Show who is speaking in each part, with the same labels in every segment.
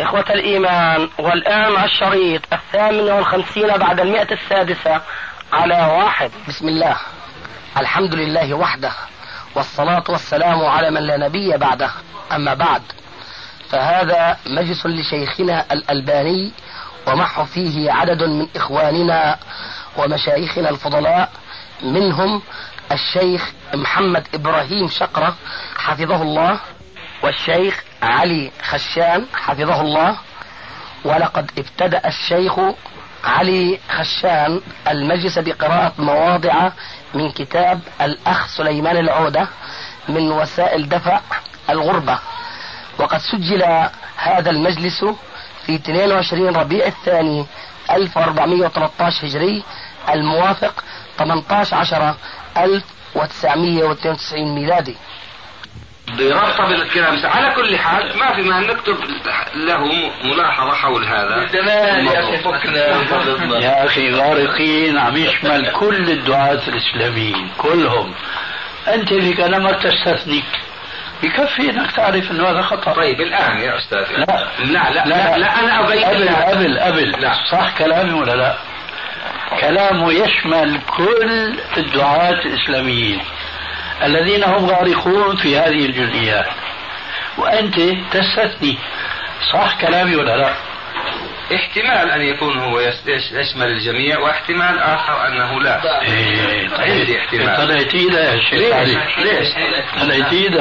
Speaker 1: إخوة الإيمان والآن مع الشريط الثامن والخمسين بعد المئة السادسة على واحد. بسم الله. الحمد لله وحده والصلاة والسلام على من لا نبي بعده. أما بعد فهذا مجلس لشيخنا الألباني ومعه فيه عدد من إخواننا ومشايخنا الفضلاء منهم الشيخ محمد إبراهيم شقرة حفظه الله. والشيخ علي خشان حفظه الله ولقد ابتدأ الشيخ علي خشان المجلس بقراءة مواضع من كتاب الأخ سليمان العودة من وسائل دفع الغربة. وقد سجل هذا المجلس في 22 ربيع الثاني 1413 هجري الموافق 18 10 1992 ميلادي.
Speaker 2: بربطه بالكلام. على كل حال ما في ما نكتب له ملاحظة حول هذا.
Speaker 3: يا أخي فكنا
Speaker 4: يا أخي غارقين عم يشمل كل الدعاة الإسلاميين كلهم. أنت في كلامك تستثني. بكفي إنك تعرف إنه هذا خطأ.
Speaker 2: طيب الآن يا أستاذ.
Speaker 4: لا.
Speaker 2: لا لا, لا, لا أنا أبين
Speaker 4: قبل قبل قبل.
Speaker 2: لا.
Speaker 4: صح كلامي ولا لا؟ كلامه يشمل كل الدعاة الإسلاميين. الذين هم غارقون في هذه الجزئيات. وأنت تستثني صح كلامي ولا لا؟
Speaker 2: احتمال أن يكون هو يشمل الجميع واحتمال آخر أنه لا.
Speaker 4: إيه،
Speaker 2: عندي احتمال.
Speaker 4: يا شيخ
Speaker 2: ليش؟ ليش؟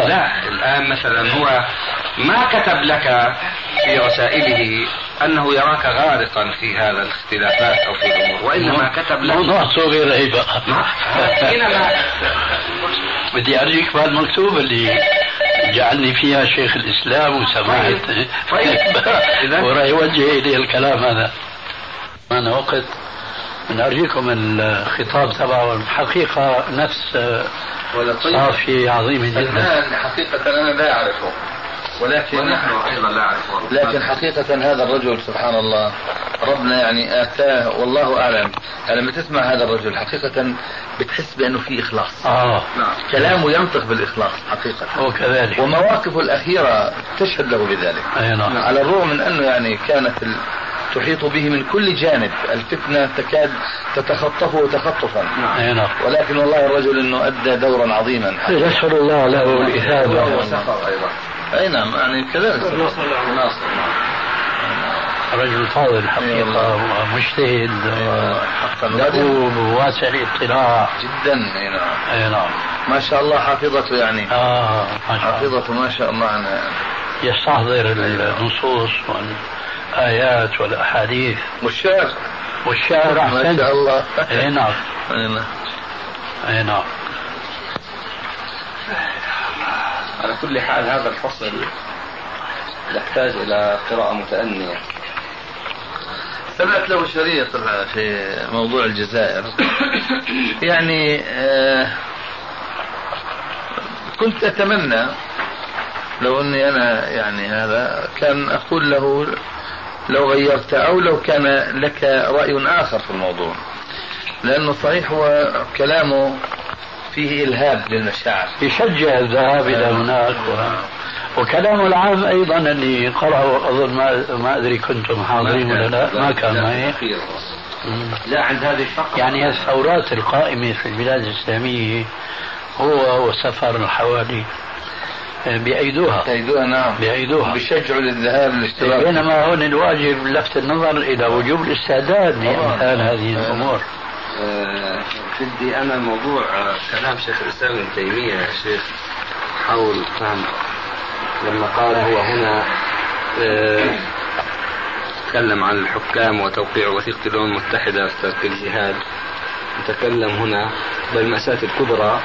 Speaker 2: لا الآن مثلا هو ما كتب لك في رسائله أنه يراك غارقا في هذا الاختلافات أو في الأمور وإنما كتب لك
Speaker 4: موضوع صغير بقى؟
Speaker 2: حينما
Speaker 4: بدي ارجيك بهالمكتوبه اللي جعلني فيها شيخ الإسلام وسمعت
Speaker 2: طيب. إذا-
Speaker 4: وراح يوجه الي الكلام هذا. أنا وقت من أرجيكم الخطاب تبعه. الحقيقة نفس صافي عظيم جدا.
Speaker 3: حقيقة أنا لا أعرفه. ولكن
Speaker 2: ونحن أيضا لا أعرف
Speaker 3: لكن حقيقة هذا الرجل سبحان الله ربنا يعني آتاه والله أعلم. يعني لما تسمع هذا الرجل حقيقة بتحس بأنه في إخلاص.
Speaker 4: آه.
Speaker 3: كلامه ينطق بالإخلاص حقيقة.
Speaker 4: هو كذلك.
Speaker 3: ومواقفه الأخيرة تشهد له بذلك.
Speaker 4: أي نعم.
Speaker 3: على الرغم من أنه يعني كانت. تحيط به من كل جانب. الفتنة تكاد تتخطفه تخطفا.
Speaker 4: نعم.
Speaker 3: ولكن والله الرجل إنه أدى دورا عظيما.
Speaker 4: نسأل الله له
Speaker 3: وسخر أيضا أي نعم. يعني كذلك. ناصر
Speaker 4: رجل فاضل حقيقة ومجتهد
Speaker 3: حقا
Speaker 4: دؤوب وواسع الاطلاع.
Speaker 3: جدا أي نعم.
Speaker 4: أي نعم.
Speaker 3: ما شاء الله حافظته يعني.
Speaker 4: آه ما شاء الله.
Speaker 3: حافظته ما شاء الله عنها
Speaker 4: يستحضر النصوص والآيات والأحاديث.
Speaker 3: والشعر.
Speaker 4: والشعر
Speaker 3: ما شاء الله.
Speaker 4: نعم.
Speaker 3: أي نعم.
Speaker 4: أي نعم.
Speaker 2: على كل حال هذا الفصل يحتاج إلى قراءة متأنية.
Speaker 3: سمعت له شريط في موضوع الجزائر. يعني آه كنت أتمنى لو أني أنا يعني هذا كان أقول له لو غيرت أو لو كان لك رأي آخر في الموضوع. لأنه صحيح هو كلامه فيه إلهاب للمشاعر.
Speaker 4: يشجع الذهاب إلى هناك و... وكلامه العام أيضا اللي قرأه أظن ما, ما أدري كنتم حاضرين ولا لا. ما كان معي.
Speaker 2: لا عند هذه الفقرة.
Speaker 4: يعني الثورات القائمة في البلاد الإسلامية هو وسفر الحوالي بأيدوها.
Speaker 3: تجدوها نعم.
Speaker 4: بأيدوها.
Speaker 3: بيشجعوا للذهاب للاشتراك
Speaker 4: بينما هون الواجب لفت النظر إلى وجوب الاستعداد لإمثال هذه الأمور.
Speaker 2: آه، بدي أنا موضوع آه، كلام شيخ الإسلام ابن تيمية يا شيخ حول فهم لما قال هو هنا آه، تكلم عن الحكام وتوقيع وثيقة الأمم المتحدة في ترك الجهاد نتكلم هنا بالمأساة الكبرى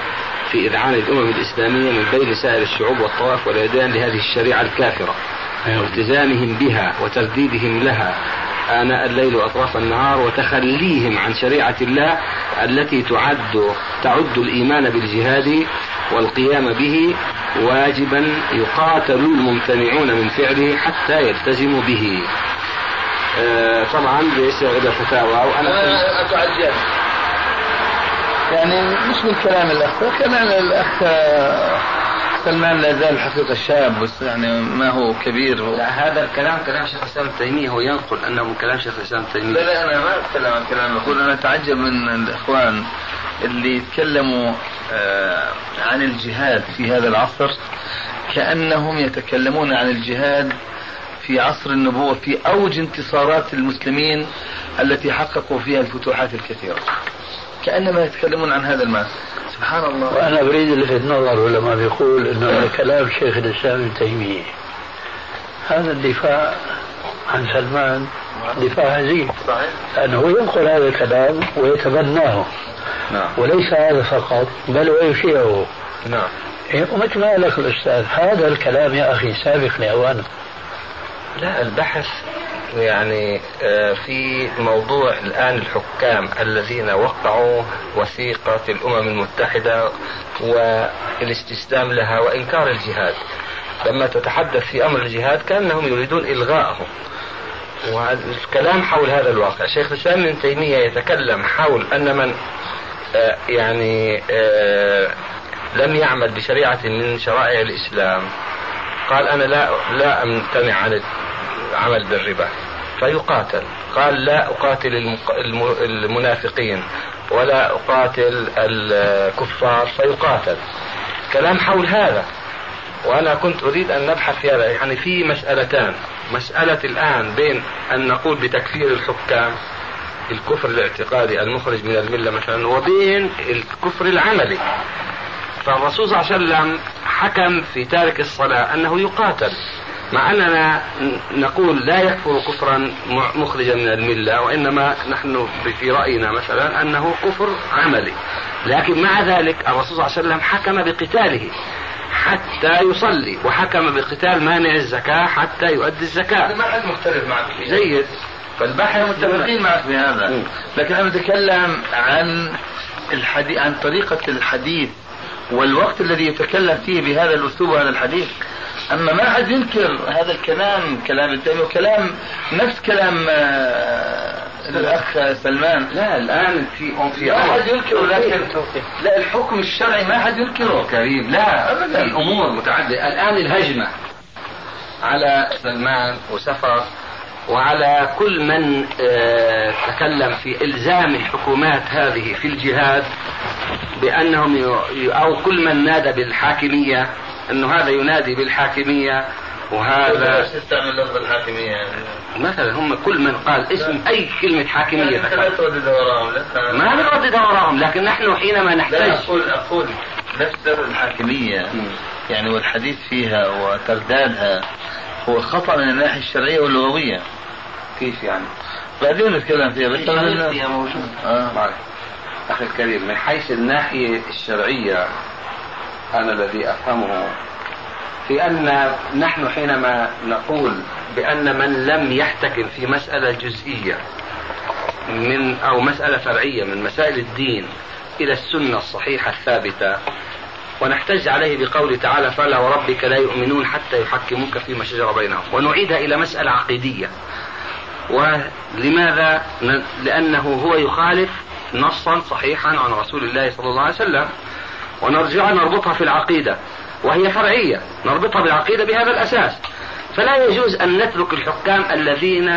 Speaker 2: في إذعان الأمم الإسلامية من بين سائر الشعوب والطوائف والأديان لهذه الشريعة الكافرة. والتزامهم بها وترديدهم لها آناء الليل وأطراف النهار وتخليهم عن شريعة الله التي تعد تعد الإيمان بالجهاد والقيام به واجبا يقاتل الممتنعون من فعله حتى يلتزموا به. آه طبعا ليس غدا فتاوى
Speaker 3: وأنا أتعجب يعني مش من كلام الأخ كلام الأخ سلمان لا زال حقيقة شاب بس يعني ما هو كبير هو.
Speaker 2: لا هذا الكلام كلام شيخ الإسلام ابن تيمية هو ينقل أنه من كلام شيخ الإسلام ابن تيمية
Speaker 3: لا لا أنا ما أتكلم عن كلام أقول أنا أتعجب من الإخوان اللي يتكلموا آه عن الجهاد في هذا العصر كأنهم يتكلمون عن الجهاد في عصر النبوة في أوج انتصارات المسلمين التي حققوا فيها الفتوحات الكثيرة كأنما يتكلمون عن هذا المال سبحان الله.
Speaker 4: وأنا أريد ألفت نظره لما بيقول أنه كلام شيخ الإسلام ابن تيمية. هذا الدفاع عن سلمان دفاع هزيل
Speaker 3: صحيح.
Speaker 4: لأنه ينقل هذا الكلام ويتبناه.
Speaker 2: نعم.
Speaker 4: وليس هذا فقط بل ويشيعه.
Speaker 2: نعم.
Speaker 4: إيه، ومثل ما قال لك الأستاذ هذا الكلام يا أخي سابق لأوانه
Speaker 2: لا البحث يعني آه، في موضوع الآن الحكام الذين وقعوا وثيقة الأمم المتحدة والاستسلام لها وإنكار الجهاد. لما تتحدث في أمر الجهاد كأنهم يريدون إلغاءه والكلام حول هذا الواقع شيخ الإسلام ابن تيمية يتكلم حول أن من آه، يعني آه، لم يعمل بشريعة من شرائع الإسلام قال أنا لا لا أمتنع عن العمل بالربا. فيقاتل. قال لا أقاتل المنافقين ولا أقاتل الكفار. فيقاتل. كلام حول هذا. وأنا كنت أريد أن نبحث في هذا. يعني في مسألتان. مسألة الآن بين أن نقول بتكفير الحكام الكفر الاعتقادي المخرج من الملة مثلا وبين الكفر العملي. فالرسول صلى الله عليه وسلم حكم في تارك الصلاة أنه يقاتل. مع أننا نقول لا يكفر كفرا مخرجا من الملة وإنما نحن في رأينا مثلا أنه كفر عملي. لكن مع ذلك الرسول صلى الله عليه وسلم حكم بقتاله حتى يصلي وحكم بقتال مانع الزكاة حتى يؤدي الزكاة.
Speaker 3: ما حد مختلف معك
Speaker 2: جيد.
Speaker 3: فالبحث متفقين معك في هذا. لكن أنا بتكلم عن الحديث عن طريقة الحديث والوقت الذي يتكلم فيه بهذا الأسلوب وهذا الحديث. أما ما حد ينكر هذا الكلام كلام التيمي وكلام نفس كلام آه، الأخ سلمان.
Speaker 2: لا الآن في
Speaker 3: في ما حد ينكر لكن لا الحكم الشرعي ما حد ينكره.
Speaker 2: كريم. لا أبدا. الأمور متعددة. الآن الهجمة على سلمان وسفر وعلى كل من آه، تكلم في إلزام الحكومات هذه في الجهاد بأنهم أو كل من نادى بالحاكمية أنه هذا ينادي بالحاكمية وهذا
Speaker 3: تستعمل لفظ الحاكمية؟ يعني
Speaker 2: مثلا هم كل من قال اسم أي كلمة حاكمية
Speaker 3: يعني لا ترددها وراهم
Speaker 2: ما نرددها وراهم لكن نحن حينما نحتاج لا
Speaker 3: أقول أقول نفس الحاكمية. يعني والحديث فيها وتردادها هو خطأ من الناحية الشرعية واللغوية.
Speaker 2: كيف يعني؟
Speaker 3: بعدين نتكلم فيها بس
Speaker 2: فيها موجود؟ آه. أخي الكريم من حيث الناحية الشرعية أنا الذي أفهمه في أن نحن حينما نقول بأن من لم يحتكم في مسألة جزئية من أو مسألة فرعية من مسائل الدين إلى السنة الصحيحة الثابتة ونحتج عليه بقوله تعالى فلا وربك لا يؤمنون حتى يحكموك فيما شجر بينهم. ونعيدها إلى مسألة عقيدية. ولماذا؟ لأنه هو يخالف نصا صحيحا عن رسول الله صلى الله عليه وسلم. ونرجع نربطها في العقيدة وهي فرعية نربطها بالعقيدة بهذا الأساس. فلا يجوز أن نترك الحكام الذين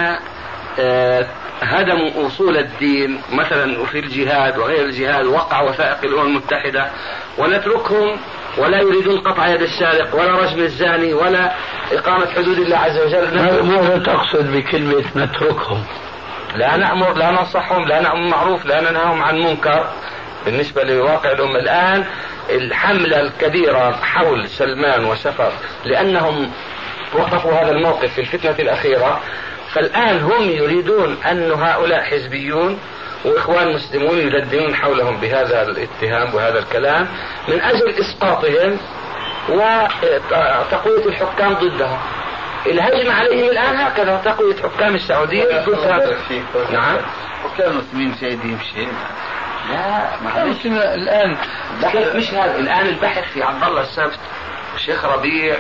Speaker 2: آه، هدموا أصول الدين مثلا في الجهاد وغير الجهاد وقع وثائق الأمم المتحدة ونتركهم ولا يريدون قطع يد السارق ولا رجم الزاني ولا إقامة حدود الله عز وجل.
Speaker 4: ماذا تقصد بكلمة نتركهم؟
Speaker 2: لا نأمر لا ننصحهم لا نأمر معروف لا ننهاهم عن منكر. بالنسبة لواقع الأمة الآن الحملة الكبيرة حول سلمان وسفر لأنهم وقفوا هذا الموقف في الفتنة الأخيرة فالآن هم يريدون أن هؤلاء حزبيون وإخوان مسلمون يلدنون حولهم بهذا الاتهام وهذا الكلام من أجل إسقاطهم وتقوية الحكام ضدهم. الهجم عليهم الآن هكذا تقوية حكام السعودية؟ ضد هذا. نعم.
Speaker 3: حكام المسلمين في أيديهم شيء
Speaker 2: لا
Speaker 3: معلش.
Speaker 2: البحث مش هذا. الآن البحث في عبد الله السبت والشيخ ربيع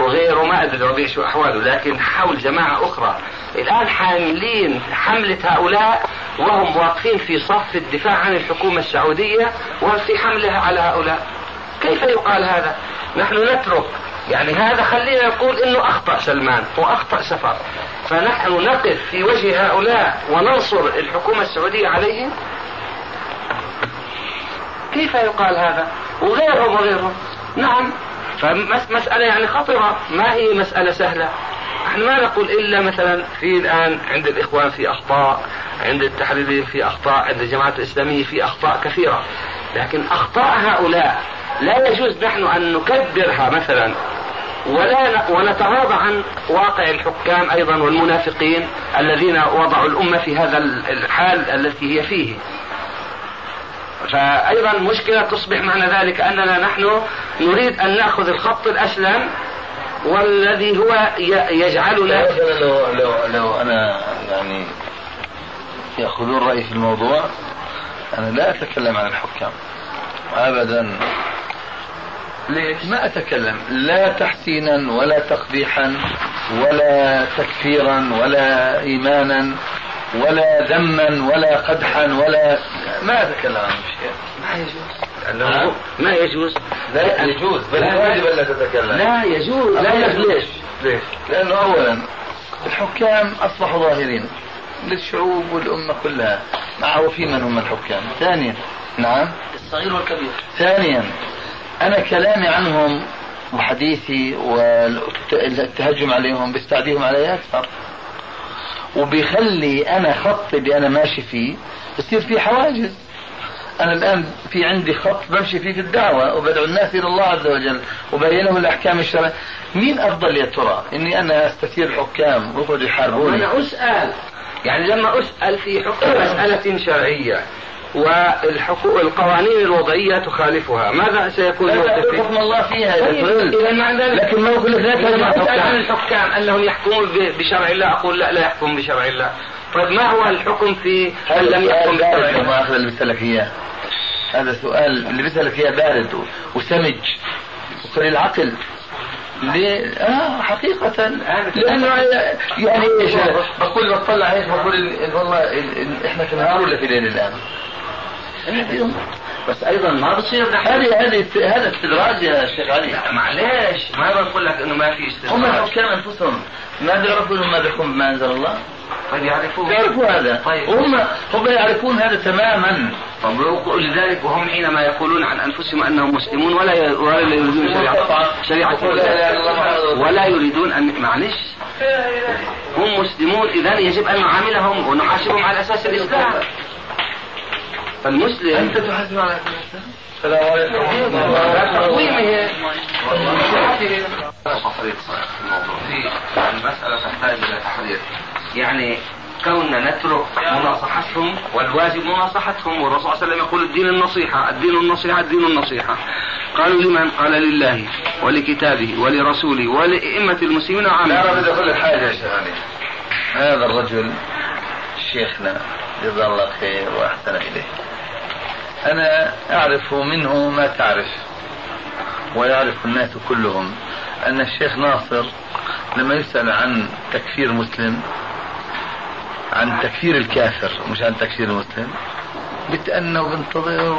Speaker 2: وغيره ما أدري ربيع شو أحواله لكن حول جماعة أخرى. الآن حاملين حملة هؤلاء وهم واقفين في صف الدفاع عن الحكومة السعودية وفي حملها على هؤلاء. كيف يقال هذا؟ نحن نترك. يعني هذا خلينا نقول إنه أخطأ سلمان وأخطأ سفر. فنحن نقف في وجه هؤلاء وننصر الحكومة السعودية عليهم؟ كيف يقال هذا؟ وغيرهم وغيرهم نعم. فمسألة يعني خطرة. ما هي مسألة سهلة؟ نحن ما نقول إلا مثلا في الآن عند الإخوان في أخطاء عند التحريريين في أخطاء عند الجماعات الإسلامية في أخطاء كثيرة. لكن أخطاء هؤلاء لا يجوز نحن أن نكبرها مثلا ولا ونتغاضى عن واقع الحكام أيضا والمنافقين الذين وضعوا الأمة في هذا الحال التي هي فيه. فأيضا مشكلة تصبح معنى ذلك أننا نحن نريد أن نأخذ الخط الأسلم والذي هو يجعلنا
Speaker 3: لو, لو, لو أنا يعني يأخذون رأيي في الموضوع أنا لا أتكلم عن الحكام. أبدا. ليش؟ ما أتكلم. لا تحسينا ولا تقبيحا ولا تكفيرا ولا إيمانا. ولا ذما ولا قدحا ولا ما عن شيء.
Speaker 2: ما يجوز. ما يجوز.
Speaker 3: لا يجوز. بل ألا تتكلم
Speaker 2: لا يجوز. لا يجوز. ليش؟
Speaker 3: ليش؟ لأنه أولا الحكام أصبحوا ظاهرين للشعوب والأمة كلها. مع وفي من هم الحكام. ثانيا نعم.
Speaker 1: الصغير والكبير.
Speaker 3: ثانيا أنا كلامي عنهم وحديثي والتهجم عليهم بيستعديهم علي أكثر. وبيخلي أنا خطي اللي أنا ماشي فيه بصير في حواجز. أنا الآن في عندي خط بمشي فيه في الدعوة وبدعو الناس إلى الله عز وجل وبينهم الأحكام الشرعية. مين أفضل يا ترى؟ إني أنا استثير الحكام ويقعدوا يحاربوني.
Speaker 2: أنا أسأل. يعني لما أسأل في حكم مسألة شرعية والحقوق القوانين الوضعية تخالفها. ماذا سيكون
Speaker 3: موقفي؟ حكم الله فيها
Speaker 2: طيب إذا معنى ذلك
Speaker 3: لكن ما يقول لك لا
Speaker 2: عن الحكام أنهم يحكمون بشرع الله أقول لا لا يحكم بشرع الله. طيب ما هو الحكم في هل لم يحكم بشرع الله؟
Speaker 3: ما أخذ اللي بيسألك إياه. هذا سؤال اللي بيسألك إياه بارد وسمج وقليل العقل. ليه؟ آه حقيقة. لأنه يعني إيش؟ بقول بطلع إيش؟ بقول والله إحنا في نهار ولا في ليل الآن؟
Speaker 2: بس أيضا ما بصير
Speaker 3: هذه هذه هذا استدراج يا شيخ علي.
Speaker 2: معليش. ما بقول لك إنه ما في استدراج.
Speaker 3: هم الحكام أنفسهم. ما بيعرفوا انهم ما بيحكموا بما أنزل الله؟
Speaker 2: طيب يعرفون.
Speaker 3: يعرفوا هذا. طيب. هم هم يعرفون هذا تماما.
Speaker 2: طب لذلك وهم حينما يقولون عن أنفسهم أنهم مسلمون ولا ولا يريدون شريعه شريعة ولا يريدون ان معلش هم مسلمون اذا يجب أن نعاملهم ونحاسبهم على أساس الإسلام. فالمسلم
Speaker 3: أنت تحاسب على السلام عليكم
Speaker 2: تقويمه
Speaker 3: في المسألة تحتاج إلى تحرير.
Speaker 2: يعني كوننا نترك مناصحتهم والواجب مناصحتهم والرسول صلى الله عليه وسلم يقول الدين النصيحة الدين النصيحة الدين النصيحة. قالوا لمن؟ قال لله ولكتابه ولرسوله ولأئمة المسلمين
Speaker 3: وعامة لا أريد كل حاجة يا شيخ هذا الرجل شيخنا جزاه الله خير وأحسن إليه. أنا أعرف منه ما تعرف ويعرف الناس كلهم أن الشيخ ناصر لما يسأل عن تكفير مسلم عن تكفير الكافر مش عن تكفير المسلم بتأنى وبنتظر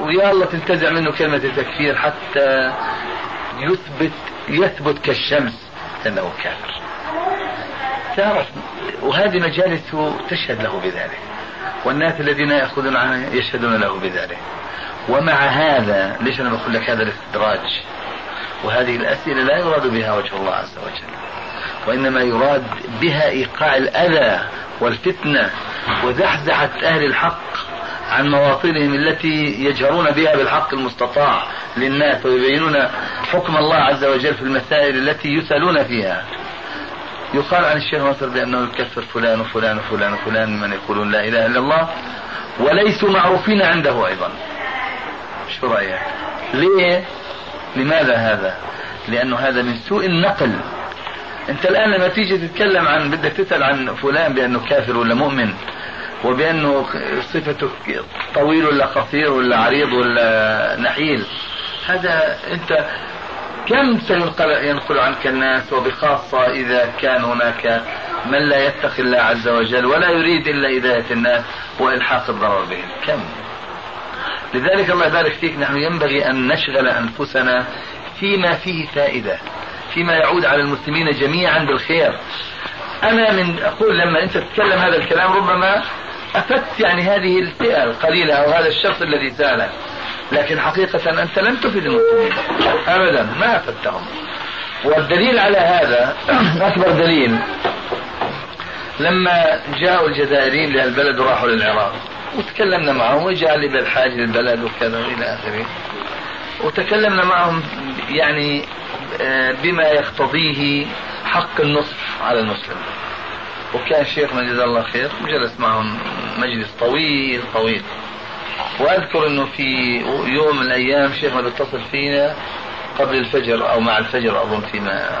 Speaker 3: ويا الله تنتزع منه كلمة التكفير حتى يثبت يثبت كالشمس أنه كافر. تعرف وهذه مجالس تشهد له بذلك. والناس الذين يأخذون عنه يشهدون له بذلك. ومع هذا ليش أنا بقول لك هذا الاستدراج؟ وهذه الأسئلة لا يراد بها وجه الله عز وجل وإنما يراد بها إيقاع الأذى والفتنة وزحزحة أهل الحق عن مواطنهم التي يجهرون بها بالحق المستطاع للناس ويبينون حكم الله عز وجل في المسائل التي يسألون فيها. يقال عن الشيخ ناصر بأنه يكفر فلان وفلان وفلان وفلان من يقولون لا إله إلا الله وليسوا معروفين عنده أيضا. شو رأيك؟ ليه؟ لماذا هذا؟ لأنه هذا من سوء النقل. أنت الآن لما تيجي تتكلم عن بدك تسأل عن فلان بأنه كافر ولا مؤمن وبأنه صفته طويل ولا قصير ولا عريض ولا نحيل هذا أنت كم سينقل ينقل عنك الناس وبخاصة إذا كان هناك من لا يتقي الله عز وجل ولا يريد إلا إداية الناس وإلحاق الضرر بهم. كم؟ لذلك الله يبارك فيك. نحن ينبغي أن نشغل أنفسنا فيما فيه فائدة فيما يعود على المسلمين جميعا بالخير. أنا من أقول لما أنت تتكلم هذا الكلام ربما أفدت يعني هذه الفئة القليلة أو هذا الشخص الذي سألك لكن حقيقة أنت لم تفد المسلمين أبدا ما أفدتهم. والدليل على هذا أكبر دليل. لما جاءوا الجزائريين للبلد وراحوا للعراق وتكلمنا معهم وجاء لي بالحاج للبلد وكذا إلى آخره. وتكلمنا معهم يعني آه، بما يقتضيه حق النصف على المسلم. وكان شيخنا جزاه الله خير وجلس معهم مجلس طويل طويل. وأذكر إنه في يوم من الأيام شيخنا بيتصل فينا قبل الفجر أو مع الفجر أظن فيما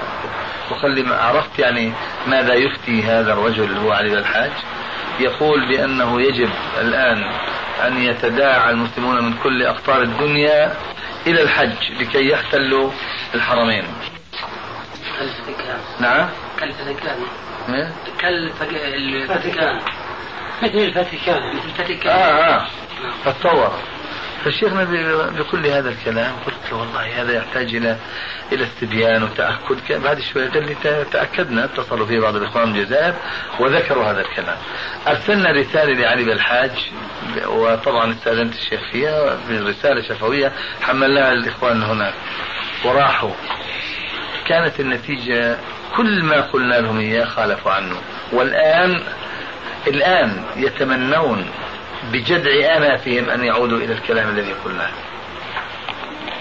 Speaker 3: وخلي ما عرفت يعني ماذا يفتي هذا الرجل اللي هو علي الحاج. يقول بأنه يجب الآن أن يتداعى المسلمون من كل أقطار الدنيا إلى الحج لكي يحتلوا الحرمين. نعم؟
Speaker 5: كالفاتيكان
Speaker 3: إيه؟
Speaker 5: كالفاتيكان مثل الفاتيكان مثل الفاتيكان
Speaker 3: آه آه. فتصور فشيخنا بكل هذا الكلام قلت له والله هذا يحتاج إلى إلى استبيان وتأكد. بعد شوية قال لي تأكدنا. اتصلوا في بعض الإخوان من الجزائر وذكروا هذا الكلام. أرسلنا رسالة لعلي بالحاج وطبعا استأذنت الشيخ فيها رساله شفوية. حملناها للاخوان هناك وراحوا. كانت النتيجة كل ما قلنا لهم إياه خالفوا عنه. والان الآن يتمنون بجدع آنافهم أن يعودوا إلى الكلام الذي قلناه.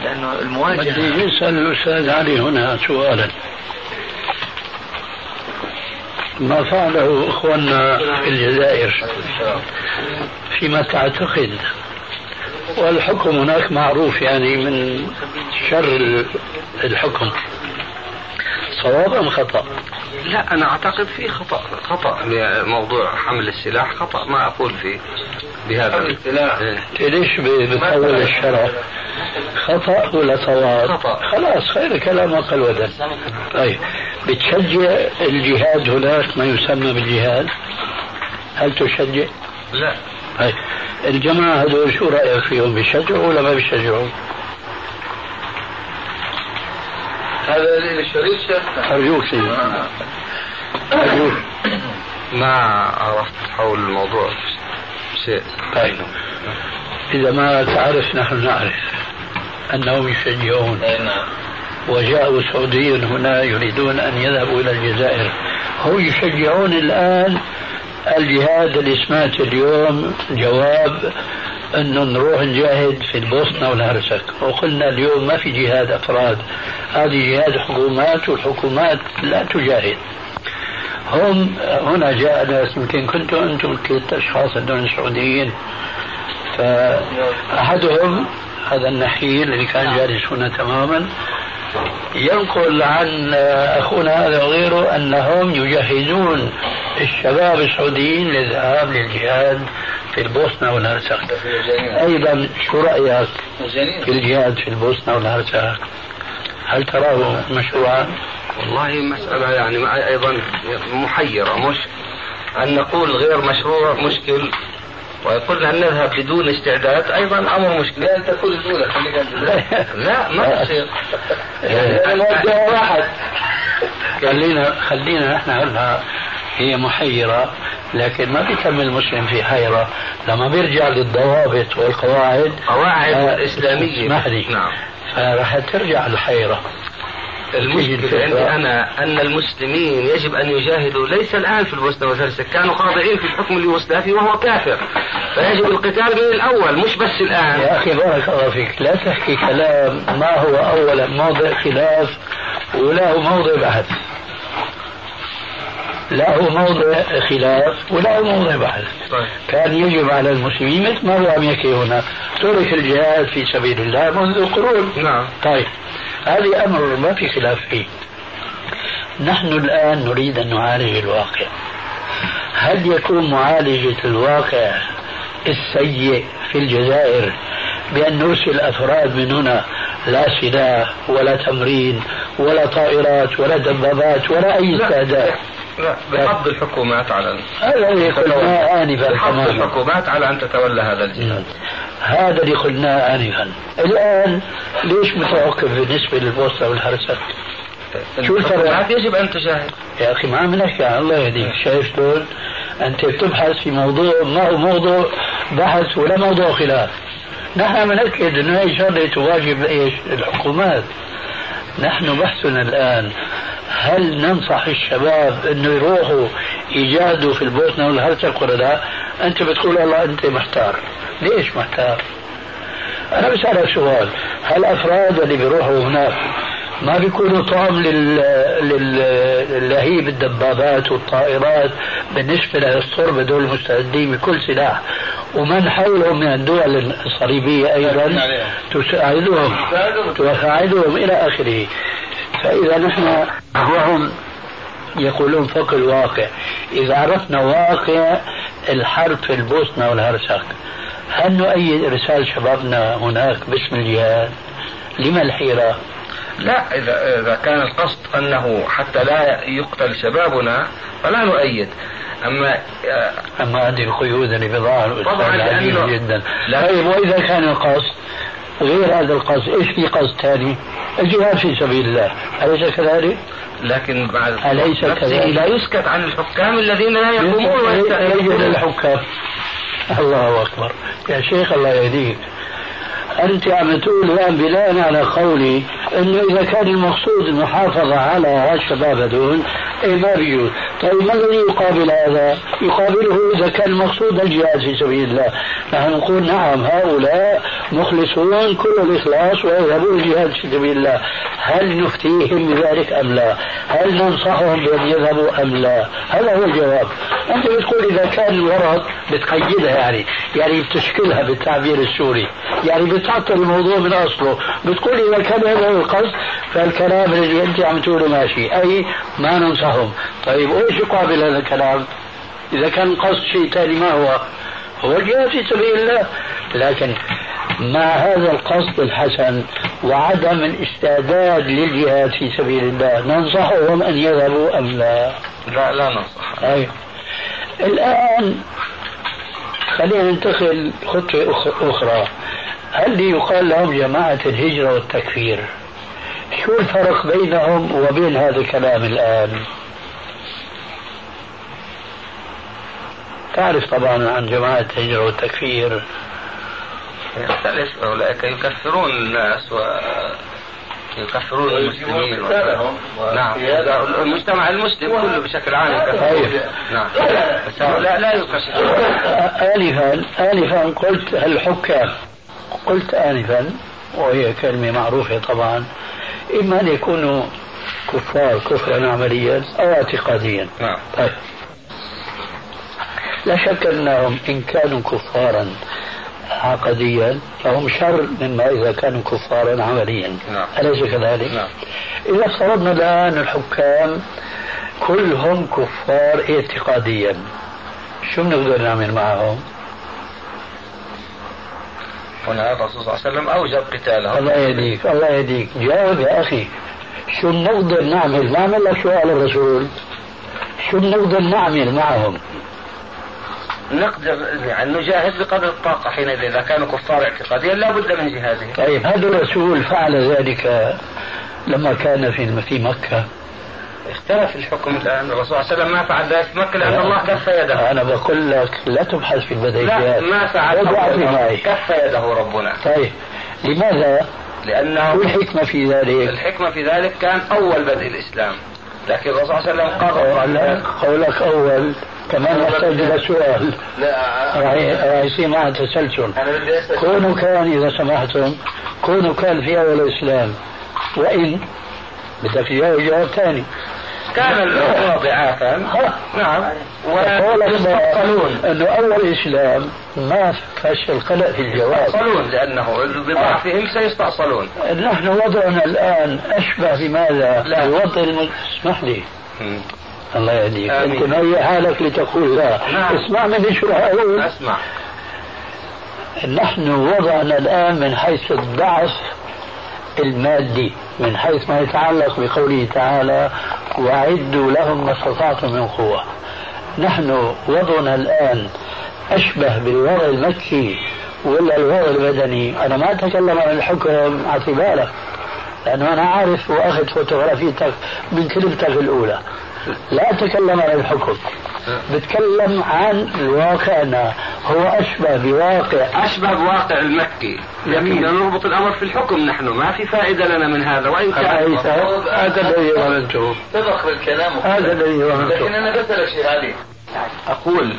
Speaker 3: لأنه المواجهة
Speaker 4: بدي يسأل الأستاذ علي هنا سؤالا. ما فعله إخواننا في الجزائر فيما تعتقد؟ والحكم هناك معروف يعني من شر الحكم. صواب أم خطأ؟
Speaker 2: لا أنا أعتقد في خطأ خطأ موضوع حمل السلاح خطأ ما أقول فيه. بهذا
Speaker 4: إيه. ليش بتأول الشرع؟ خطأ ولا صواب؟
Speaker 2: خطأ
Speaker 4: خلاص خير كلام أقل ودن طيب بتشجع الجهاد هناك ما يسمى بالجهاد؟ هل تشجع؟
Speaker 2: لا
Speaker 4: طيب الجماعة هذول شو رأيك فيهم بيشجعوا ولا ما بيشجعوا؟
Speaker 3: هذا للشريف شيخ
Speaker 4: أرجوك سيدي
Speaker 2: آه. أرجوك ما عرفت حول الموضوع شيء.
Speaker 4: طيب. إذا ما تعرف نحن نعرف أنهم يشجعون.
Speaker 3: نعم.
Speaker 4: وجاءوا سعوديين هنا يريدون أن يذهبوا إلى الجزائر. هم يشجعون الآن الجهاد اللي سمعت اليوم جواب انه نروح نجاهد في البوسنة والهرسك. وقلنا اليوم ما في جهاد أفراد. هذه جهاد حكومات والحكومات لا تجاهد. هم هنا جاء ناس يمكن كنتم أنتم ثلاث اشخاص هذول سعوديين فأحدهم هذا النحيل اللي كان جالس هنا تماما ينقل عن أخونا هذا وغيره أنهم يجهزون الشباب السعوديين للذهاب للجهاد في البوسنة والهرسك. أيضا شو رأيك في الجهاد في البوسنة والهرسك؟ هل تراه مشروعا؟
Speaker 2: والله مسألة يعني أيضا محيرة مش أن نقول غير مشروع مشكل ويقول أن نذهب بدون استعداد أيضا أمر مشكل.
Speaker 3: لا تقول الأولى
Speaker 2: لا ما تصير
Speaker 4: يعني واحد. خلينا خلينا نحن هلا هي محيرة لكن ما بيكمل المسلم في حيرة. لما بيرجع للضوابط والقواعد
Speaker 2: قواعد آه إسلامية.
Speaker 4: اسمح لي
Speaker 2: نعم.
Speaker 4: فراح ترجع الحيرة.
Speaker 2: المشكلة عندي أنا أن المسلمين يجب أن يجاهدوا ليس الآن في البوسنة والهرسك كانوا خاضعين في الحكم اليوغوسلافي وهو كافر. فيجب القتال من الأول مش بس الآن.
Speaker 4: يا أخي بارك الله فيك لا تحكي كلام ما هو أولا موضع خلاف ولا هو موضع بحث. لا هو موضع خلاف ولا هو موضع بحث.
Speaker 2: طيب.
Speaker 4: كان يجب على المسلمين مثل ما هو عم يحكي هنا. ترك الجهاد في سبيل الله منذ قرون
Speaker 2: نعم.
Speaker 4: طيب. هذه أمر ما في خلاف فيه. نحن الآن نريد أن نعالج الواقع. هل يكون معالجة الواقع السيء في الجزائر بأن نرسل أفراد من هنا لا سلاح ولا تمرين ولا طائرات ولا دبابات ولا أي استعداد؟
Speaker 2: لا بحض الحكومات على
Speaker 4: هذا اللي قلناه آنفا
Speaker 2: بحض الحكومات على أن تتولى هذا الجهاد.
Speaker 4: هذا اللي قلناه آنفا الآن ليش متوقف بالنسبة للبوسطة والهرسك
Speaker 2: شو الفرق؟ يجب أن تشاهد
Speaker 4: يا أخي ما عم نحكي عن الله يهديك شايف شلون؟ أنت بتبحث في موضوع ما هو موضوع بحث ولا موضوع خلاف نحن بنأكد أنه هي شغلة تواجب إيش؟ الحكومات نحن بحثنا الآن هل ننصح الشباب إنه يروحوا يجاهدوا في البوسنه والهرسك ولا لا؟ أنت بتقول والله أنت محتار، ليش محتار؟ أنا بسالك سؤال، هل الافراد اللي بيروحوا هناك ما بيكونوا طعم لل... للهيب الدبابات والطائرات بالنسبة للصرب دول المستعدين بكل سلاح؟ ومن حولهم من الدول الصليبية أيضا تساعدهم تساعدهم. إلى آخره. فإذا نحن وهم يقولون فوق الواقع. إذا عرفنا واقع الحرب في البوسنة والهرسك. هل نؤيد إرسال شبابنا هناك باسم الجهاد؟ لما الحيرة؟
Speaker 2: لا إذا إذا كان القصد أنه حتى لا يقتل شبابنا فلا نؤيد أما
Speaker 4: أما هذه القيود اللي بضاعة
Speaker 2: طبعا
Speaker 4: جدا طيب وإذا كان القصد غير هذا القصد إيش في قصد ثاني؟ الجهاد في سبيل الله، أليس كذلك؟
Speaker 2: لكن بعد
Speaker 4: أليس كذلك؟
Speaker 2: لا يسكت عن الحكام الذين لا يقومون
Speaker 4: ويستأذنون الحكام الله أكبر. يا شيخ الله يهديك. أنت عم تقول الآن بناء على قولي أنه إذا كان المقصود المحافظة على الشباب هذول إيه ما بيجوز طيب ما الذي يقابل هذا؟ يقابله إذا كان المقصود الجهاد في سبيل الله. نحن نقول نعم هؤلاء مخلصون كل الإخلاص ويذهبون الجهاد في سبيل الله. هل نفتيهم بذلك أم لا؟ هل ننصحهم بأن يذهبوا أم لا؟ هذا هو الجواب. أنت بتقول إذا كان الورق بتقيدها يعني يعني بتشكلها بالتعبير السوري. يعني بتعطل الموضوع من أصله. بتقول إذا كان هذا القصد فالكلام اللي أنت عم تقوله ماشي. أي ما ننصحهم طيب وإيش يقابل هذا الكلام؟ إذا كان قصد شيء ثاني ما هو؟ هو الجهاد في سبيل الله لكن مع هذا القصد الحسن وعدم الاستعداد للجهاد في سبيل الله ننصحهم أن يذهبوا أم لا؟
Speaker 2: لا لا ننصح.
Speaker 4: أي الآن خلينا ننتقل خطوة أخرى. هل يقال لهم جماعة الهجرة والتكفير؟ شو الفرق بينهم وبين هذا الكلام الآن؟ تعرف طبعا عن جماعة الهجرة والتكفير.
Speaker 2: يختلف أولئك يكفرون الناس و يكفرون المسلمين نعم. المجتمع المسلم كله بشكل عام يكفر. نعم. بس هؤلاء لا يكفرون
Speaker 4: آنفا آنفا قلت الحكام قلت آنفا وهي كلمة معروفة طبعا إما أن يكونوا كفار كفرا عمليا أو اعتقاديا
Speaker 2: نعم
Speaker 4: طيب لا شك أنهم إن كانوا كفارا عقديا فهم شر مما إذا كانوا كفارا عمليا
Speaker 2: نعم.
Speaker 4: أليس كذلك؟
Speaker 2: نعم.
Speaker 4: إذا افترضنا الآن الحكام كلهم كفار اعتقاديا شو بنقدر نعمل معهم؟
Speaker 2: هنا الرسول صلى الله عليه وسلم أوجب قتالهم
Speaker 4: الله يهديك الله يهديك. جاوب يا أخي شو بنقدر نعمل؟ نعمل لك سؤال الرسول. شو بنقدر نعمل معهم؟
Speaker 2: نقدر يعني نجاهد بقدر الطاقة حينئذ إذا كانوا كفار اعتقاديا لا بد من جهادهم.
Speaker 4: طيب هذا الرسول فعل ذلك لما كان في في مكة.
Speaker 2: اختلف الحكم الآن. الرسول صلى الله عليه وسلم ما فعل ذلك. في مكة لأن الله كف يده.
Speaker 4: أنا بقول لك لا تبحث في
Speaker 2: لا
Speaker 4: البديهيات
Speaker 2: ما فعل كف يده ربنا.
Speaker 4: طيب لماذا؟
Speaker 2: لأنه
Speaker 4: شو الحكمة في ذلك؟
Speaker 2: الحكمة في ذلك كان أول بدء الإسلام. لكن الرسول صلى الله عليه وسلم قرر
Speaker 4: قولك أول. كمان يحتاج إلى سؤال.
Speaker 2: لا
Speaker 4: راح يصير معها تسلسل كونوا كان إذا سمحتم كونوا كان في أول الإسلام. وإن بدك تجاوب جواب ثاني
Speaker 2: كان الموضوع ضعافا نعم.
Speaker 4: ويستأصلون انه أول إسلام ما فش القلق في الجواب
Speaker 2: يستأصلون لأنه بضعفهم سيستأصلون.
Speaker 4: نحن وضعنا الآن أشبه بماذا؟
Speaker 2: لا.
Speaker 4: بوضع الم... اسمح لي. الله يهديك. أنت مهيئ حالك لتقول لا.
Speaker 2: نعم.
Speaker 4: اسمع مني شو راح أقول
Speaker 2: أسمع.
Speaker 4: نحن وضعنا الآن من حيث الضعف المادي من حيث ما يتعلق بقوله تعالى وأعدوا لهم ما استطعتم من قوة. نحن وضعنا الآن أشبه بالوضع المكي ولا الوضع البدني. أنا ما أتكلم عن الحكم أعطي بالك لأنه أنا عارف وأخذ فوتوغرافيتك من كلمتك الأولى. لا أتكلم عن الحكم. بتكلم عن واقعنا. هو أشبه بواقع.
Speaker 2: أشبه بواقع المكي لكن نربط الأمر في الحكم نحن. ما في فائدة لنا من هذا وإن كان
Speaker 4: هذا الذي ظننته
Speaker 3: سبق بالكلام
Speaker 4: هذا الذي
Speaker 3: لكن
Speaker 4: ظننته
Speaker 3: أنا بسألك شيء علي أقول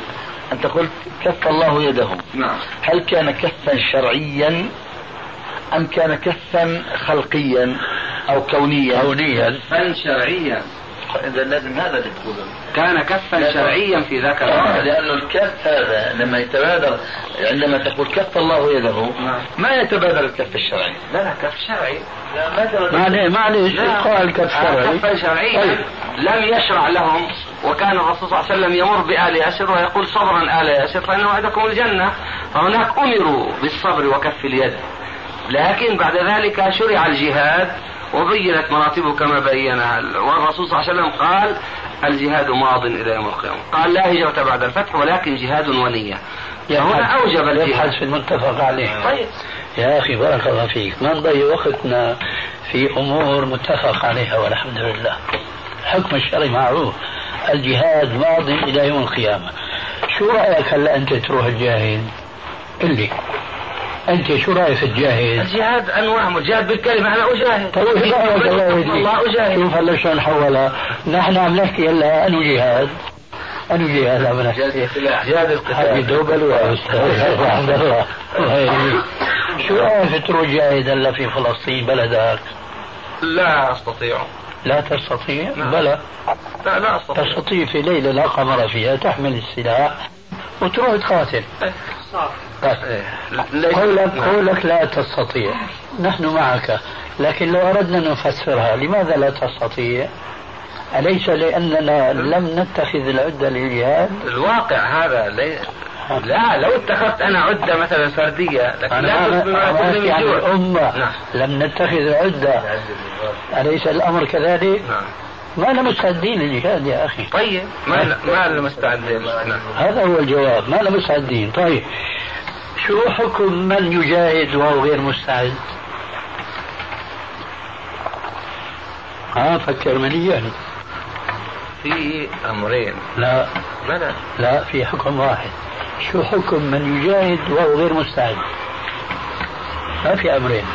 Speaker 3: أنت قلت كف الله يدهم.
Speaker 2: نعم.
Speaker 3: هل كان كفا شرعيا؟ أم كان كفا خلقيا أو كونيا؟
Speaker 4: كونيا.
Speaker 2: كفا شرعيا.
Speaker 3: اذا لازم هذا اللي تقوله.
Speaker 2: كان كفا شرعيا في ذاك
Speaker 3: آه،
Speaker 2: الوقت.
Speaker 3: لأنه الكف هذا لما يتبادر عندما تقول كف الله يده
Speaker 2: نعم.
Speaker 3: ما يتبادر الكف الشرعي.
Speaker 2: لا لا كف شرعي.
Speaker 3: لا ما يتبادر
Speaker 4: معلش معلش قال كف شرعي.
Speaker 2: كفا شرعيا
Speaker 4: طيب.
Speaker 2: لم يشرع لهم وكان الرسول صلى الله عليه وسلم يمر بآل ياسر ويقول صبرا آل ياسر فإن وعدكم الجنة. فهناك أمروا بالصبر وكف اليد. لكن بعد ذلك شرع الجهاد. وبينت مراتبه كما بينها. والرسول صلى الله عليه وسلم قال الجهاد ماض إلى يوم القيامة. قال لا هجرة بعد الفتح ولكن جهاد ونية. هنا أوجب
Speaker 4: يبحث
Speaker 2: الجهاد
Speaker 4: في المتفق عليه.
Speaker 2: طيب.
Speaker 4: يا أخي بارك الله فيك. ما نضيع وقتنا في أمور متفق عليها والحمد لله. الحكم الشرعي معروف. الجهاد ماض إلى يوم القيامة. شو رأيك هلا أنت تروح الجاهد قل لي. أنت شو رأيك في الجاهد
Speaker 2: الجهاد أنواع مجاهد بالكلمة أنا أجاهد.
Speaker 4: طيب الله يهديك.
Speaker 2: الله أجاهد.
Speaker 4: شوف هلا شلون حولها نحن عم نحكي هلا أنو جهاد. أنو جهاد عم نحكي.
Speaker 2: جهاد القتال.
Speaker 4: دوبل يا أستاذ عبد الله. شو رأيك تروح جاهد هلا في فلسطين بلدك؟
Speaker 2: لا أستطيع.
Speaker 4: لا تستطيع؟
Speaker 2: نعم.
Speaker 4: بلى.
Speaker 2: لا لا أستطيع.
Speaker 4: تستطيع في ليلة لا قمر فيها تحمل السلاح. وتروح تقاتل قولك
Speaker 2: نعم.
Speaker 4: قولك لا تستطيع. نحن معك. لكن لو أردنا أن نفسرها لماذا لا تستطيع؟ أليس لأننا لم نتخذ العدة للجهاد؟
Speaker 2: الواقع هذا لي... لا لو اتخذت أنا عدة مثلا فردية لكن لا
Speaker 4: عن
Speaker 2: جوع
Speaker 4: الأمة.
Speaker 2: نعم.
Speaker 4: لم نتخذ عدة. أليس الأمر كذلك؟
Speaker 2: نعم.
Speaker 4: ما أنا مستعدين للجهاد يا أخي.
Speaker 2: طيب ما ما لنا مستعدين. نعم.
Speaker 4: هذا هو الجواب. ما أنا مستعدين. طيب. شو حكم من يجاهد وهو غير مستعد؟ ها فكر مليا
Speaker 2: في أمرين.
Speaker 4: لا.
Speaker 2: بلى
Speaker 4: لا في حكم واحد. شو حكم من يجاهد وهو غير مستعد؟ ما في أمرين.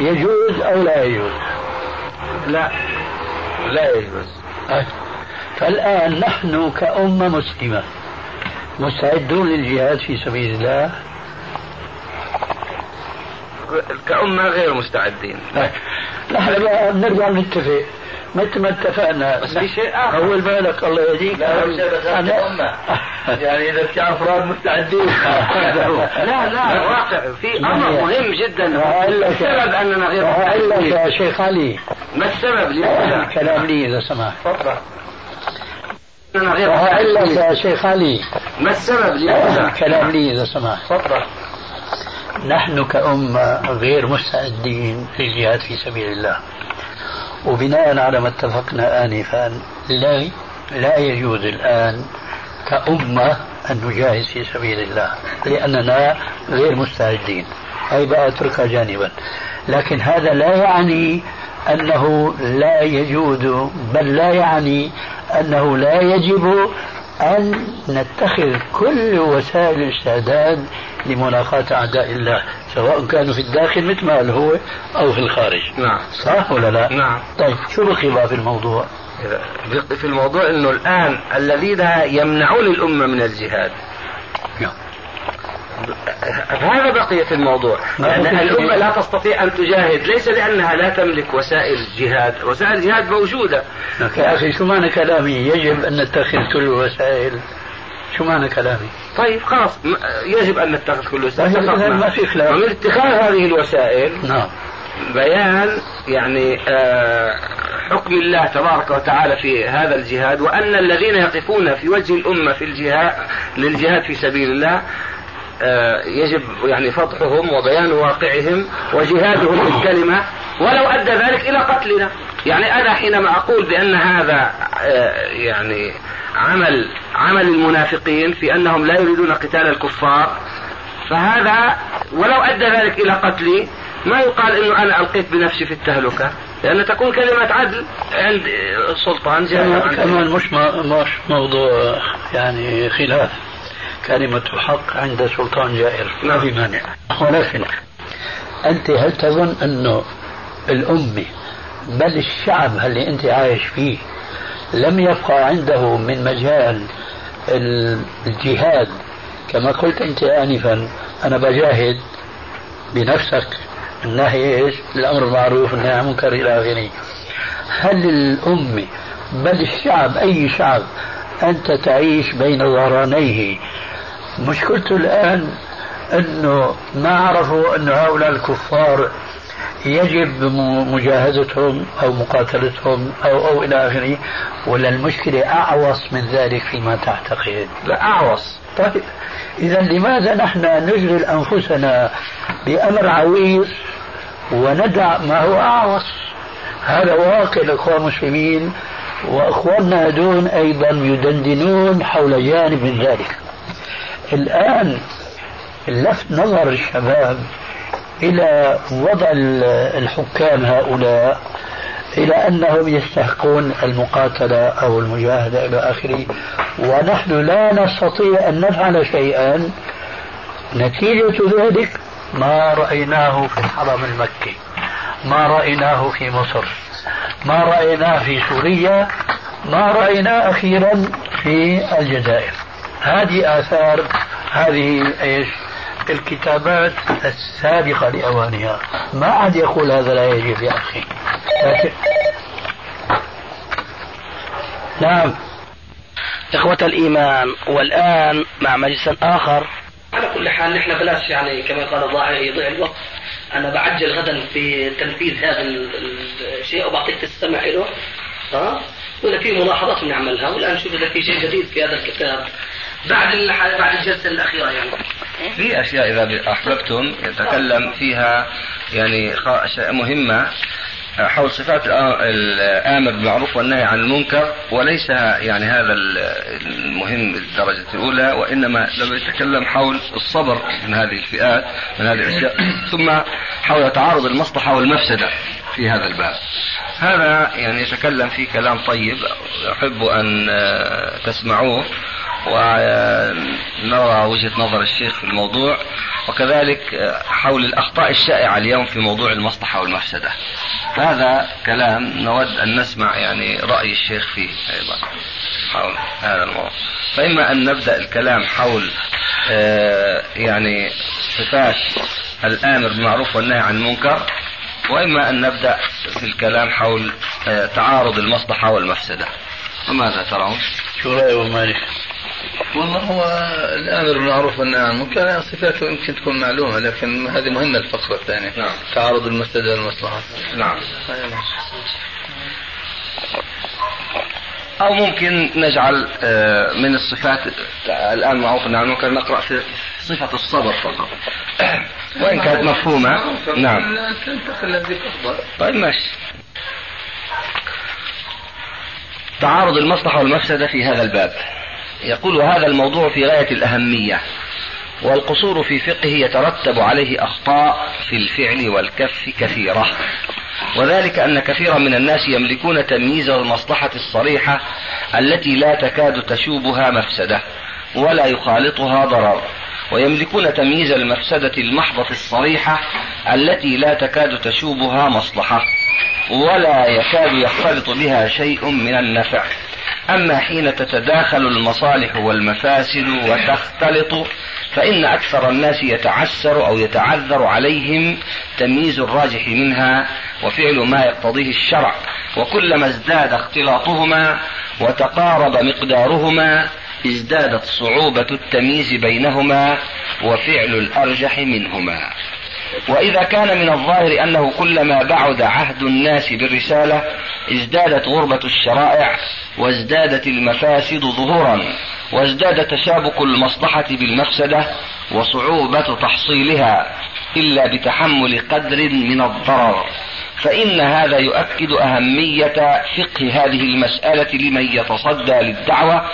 Speaker 4: يجوز أو لا يجوز؟
Speaker 2: لا. لا يجوز
Speaker 4: طيب. فالآن نحن كأمة مسلمة مستعدون للجهاد في سبيل الله؟
Speaker 2: كأمة غير مستعدين.
Speaker 4: نحن بقى بنرجع نتفق. مثل ما اتفقنا.
Speaker 2: بس في شيء آخر.
Speaker 4: طول بالك الله يهديك.
Speaker 3: أمة. يعني إذا في أفراد مستعدين.
Speaker 2: لا لا واقع. في أمر مهم جدا. السبب أننا غير مستعدين.
Speaker 4: يا شيخ علي.
Speaker 2: ما السبب؟
Speaker 4: كلام لي إذا سمحت.
Speaker 2: تفضل.
Speaker 4: وأقول لك يا شيخ علي.
Speaker 2: ما السبب؟
Speaker 4: كلام لي إذا سمحت.
Speaker 2: تفضل.
Speaker 4: نحن كأمة غير مستعدين للجهاد في سبيل الله. وبناء على ما اتفقنا آنفا لا لا يجوز الآن كأمة أن نجاهد في سبيل الله لأننا غير مستعدين. هي بقى أتركها جانبا. لكن هذا لا يعني أنه لا يجوز بل لا يعني أنه لا يجب أن نتخذ كل وسائل الاستعداد لملاقاة أعداء الله. سواء كانوا في الداخل مثل ما قال هو أو في الخارج.
Speaker 2: نعم.
Speaker 4: صح ولا لا؟
Speaker 2: نعم.
Speaker 4: طيب شو بقي بقى في الموضوع؟
Speaker 2: إذا- في الموضوع إنه الآن الذين يمنعون الأمة من الجهاد.
Speaker 4: نعم.
Speaker 2: هذا بقية الموضوع. لأن الأمة لا تستطيع أن تجاهد ليس لأنها لا تملك وسائل الجهاد وسائل الجهاد موجودة.
Speaker 4: يا أخي شو معنى كلامي؟ يجب أن نتخذ كل الوسائل شو معنى كلامي؟
Speaker 2: طيب خلاص. يجب أن نتخذ كل الوسائل
Speaker 4: طيب، ما في خلاف.
Speaker 2: ومن اتخاذ هذه الوسائل.
Speaker 4: نعم.
Speaker 2: بيان يعني آه، حكم الله تبارك وتعالى في هذا الجهاد وأن الذين يقفون في وجه الأمة في الجهاد للجهاد في سبيل الله آه، يجب يعني فضحهم وبيان واقعهم وجهادهم بالكلمة ولو أدى ذلك إلى قتلنا. يعني أنا حينما أقول بأن هذا آه، يعني عمل عمل المنافقين في أنهم لا يريدون قتال الكفار فهذا ولو أدى ذلك إلى قتلي ما يقال إنه أنا ألقيت بنفسي في التهلكة لأن تكون كلمة عدل عند سلطان
Speaker 4: جاهل كمان مش مش موضوع يعني خلاف. كلمة حق عند سلطان جائر. ما في مانع. ولكن أنت هل تظن أنه الأمة بل الشعب اللي أنت عايش فيه لم يبقى عنده من مجال الجهاد كما قلت أنت آنفا أنا بجاهد بنفسك النهي إيش؟ الأمر بالمعروف والنهي عن المنكر إلى آخره. هل الأمة بل الشعب أي شعب أنت تعيش بين ظهرانيه مشكلته الآن إنه ما عرفوا إن هؤلاء الكفار يجب مجاهدتهم أو مقاتلتهم أو أو إلى آخره ولا المشكلة أعوص من ذلك فيما تعتقد؟
Speaker 2: لا أعوص.
Speaker 4: طيب إذا لماذا نحن نشغل أنفسنا بأمر عويص وندع ما هو أعوص؟ هذا واقع الإخوان المسلمين وإخواننا هدون أيضا يدندنون حول جانب من ذلك. الآن لفت نظر الشباب إلى وضع الحكام هؤلاء إلى أنهم يستحقون المقاتلة أو المجاهدة إلى آخره. ونحن لا نستطيع أن نفعل شيئا. نتيجة ذلك ما رأيناه في الحرم المكي ما رأيناه في مصر ما رأيناه في سوريا ما رأيناه أخيرا في الجزائر. هذه آثار هذه إيش؟ الكتابات السابقة لأوانها. ما أحد يقول هذا لا يجب يا أخي.
Speaker 1: نعم. إخوة الإيمان والآن مع مجلس آخر.
Speaker 5: على كل حال نحن بلاش يعني كما قال الضاحي يضيع الوقت. أنا بعجل غدا في تنفيذ هذا الشيء وبعطيك تستمع له ها؟ وإذا في ملاحظات بنعملها والآن نشوف إذا في شيء جديد في هذا الكتاب. بعد بعد الجلسة الأخيرة يعني.
Speaker 2: في أشياء إذا أحببتم يتكلم فيها يعني مهمة حول صفات الآمر بالمعروف والنهي عن المنكر وليس يعني هذا المهم بالدرجة الأولى وإنما لما يتكلم حول الصبر من هذه الفئات من هذه الأشياء. ثم حول تعارض المصلحة والمفسدة في هذا الباب. هذا يعني يتكلم فيه كلام طيب أحب أن تسمعوه. ونرى وجهة نظر الشيخ في الموضوع وكذلك حول الأخطاء الشائعة اليوم في موضوع المصلحة والمفسدة هذا كلام نود أن نسمع يعني رأي الشيخ فيه أيضا حول هذا الموضوع فإما أن نبدأ الكلام حول آه، يعني صفات الآمر بالمعروف والنهي عن المنكر وإما أن نبدأ في الكلام حول آه، تعارض المصلحة والمفسدة وماذا ترون؟
Speaker 4: شو رأي مالك؟
Speaker 3: والله هو الامر بالمعروف والنهي عن المنكر صفاته يمكن تكون معلومة لكن هذه مهمة الفقره الثانية نعم. تعارض المفسده والمصلحة.
Speaker 2: نعم. أو ممكن نجعل آه، من الصفات الآن معروف عن المنكر نقرأ في صفة الصبر فقط. وإن كانت مفهومة نعم. تنتقل هذه أفضل طيب ماشي. تعارض المصلحة والمفسدة في هذا الباب. يقول هذا الموضوع في غاية الأهمية والقصور في فقهه يترتب عليه أخطاء في الفعل والكف كثيرة وذلك أن كثيرا من الناس يملكون تمييز المصلحة الصريحة التي لا تكاد تشوبها مفسدة ولا يخالطها ضرر ويملكون تمييز المفسدة المحضة الصريحة التي لا تكاد تشوبها مصلحة ولا يكاد يختلط بها شيء من النفع. أما حين تتداخل المصالح والمفاسد وتختلط فإن أكثر الناس يتعسر أو يتعذر عليهم تمييز الراجح منها وفعل ما يقتضيه الشرع. وكلما ازداد اختلاطهما وتقارب مقدارهما ازدادت صعوبة التمييز بينهما وفعل الأرجح منهما. وإذا كان من الظاهر أنه كلما بعد عهد الناس بالرسالة ازدادت غربة الشرائع وازدادت المفاسد ظهورا وازداد تشابك المصلحة بالمفسدة وصعوبة تحصيلها إلا بتحمل قدر من الضرر. فإن هذا يؤكد أهمية فقه هذه المسألة لمن يتصدى للدعوة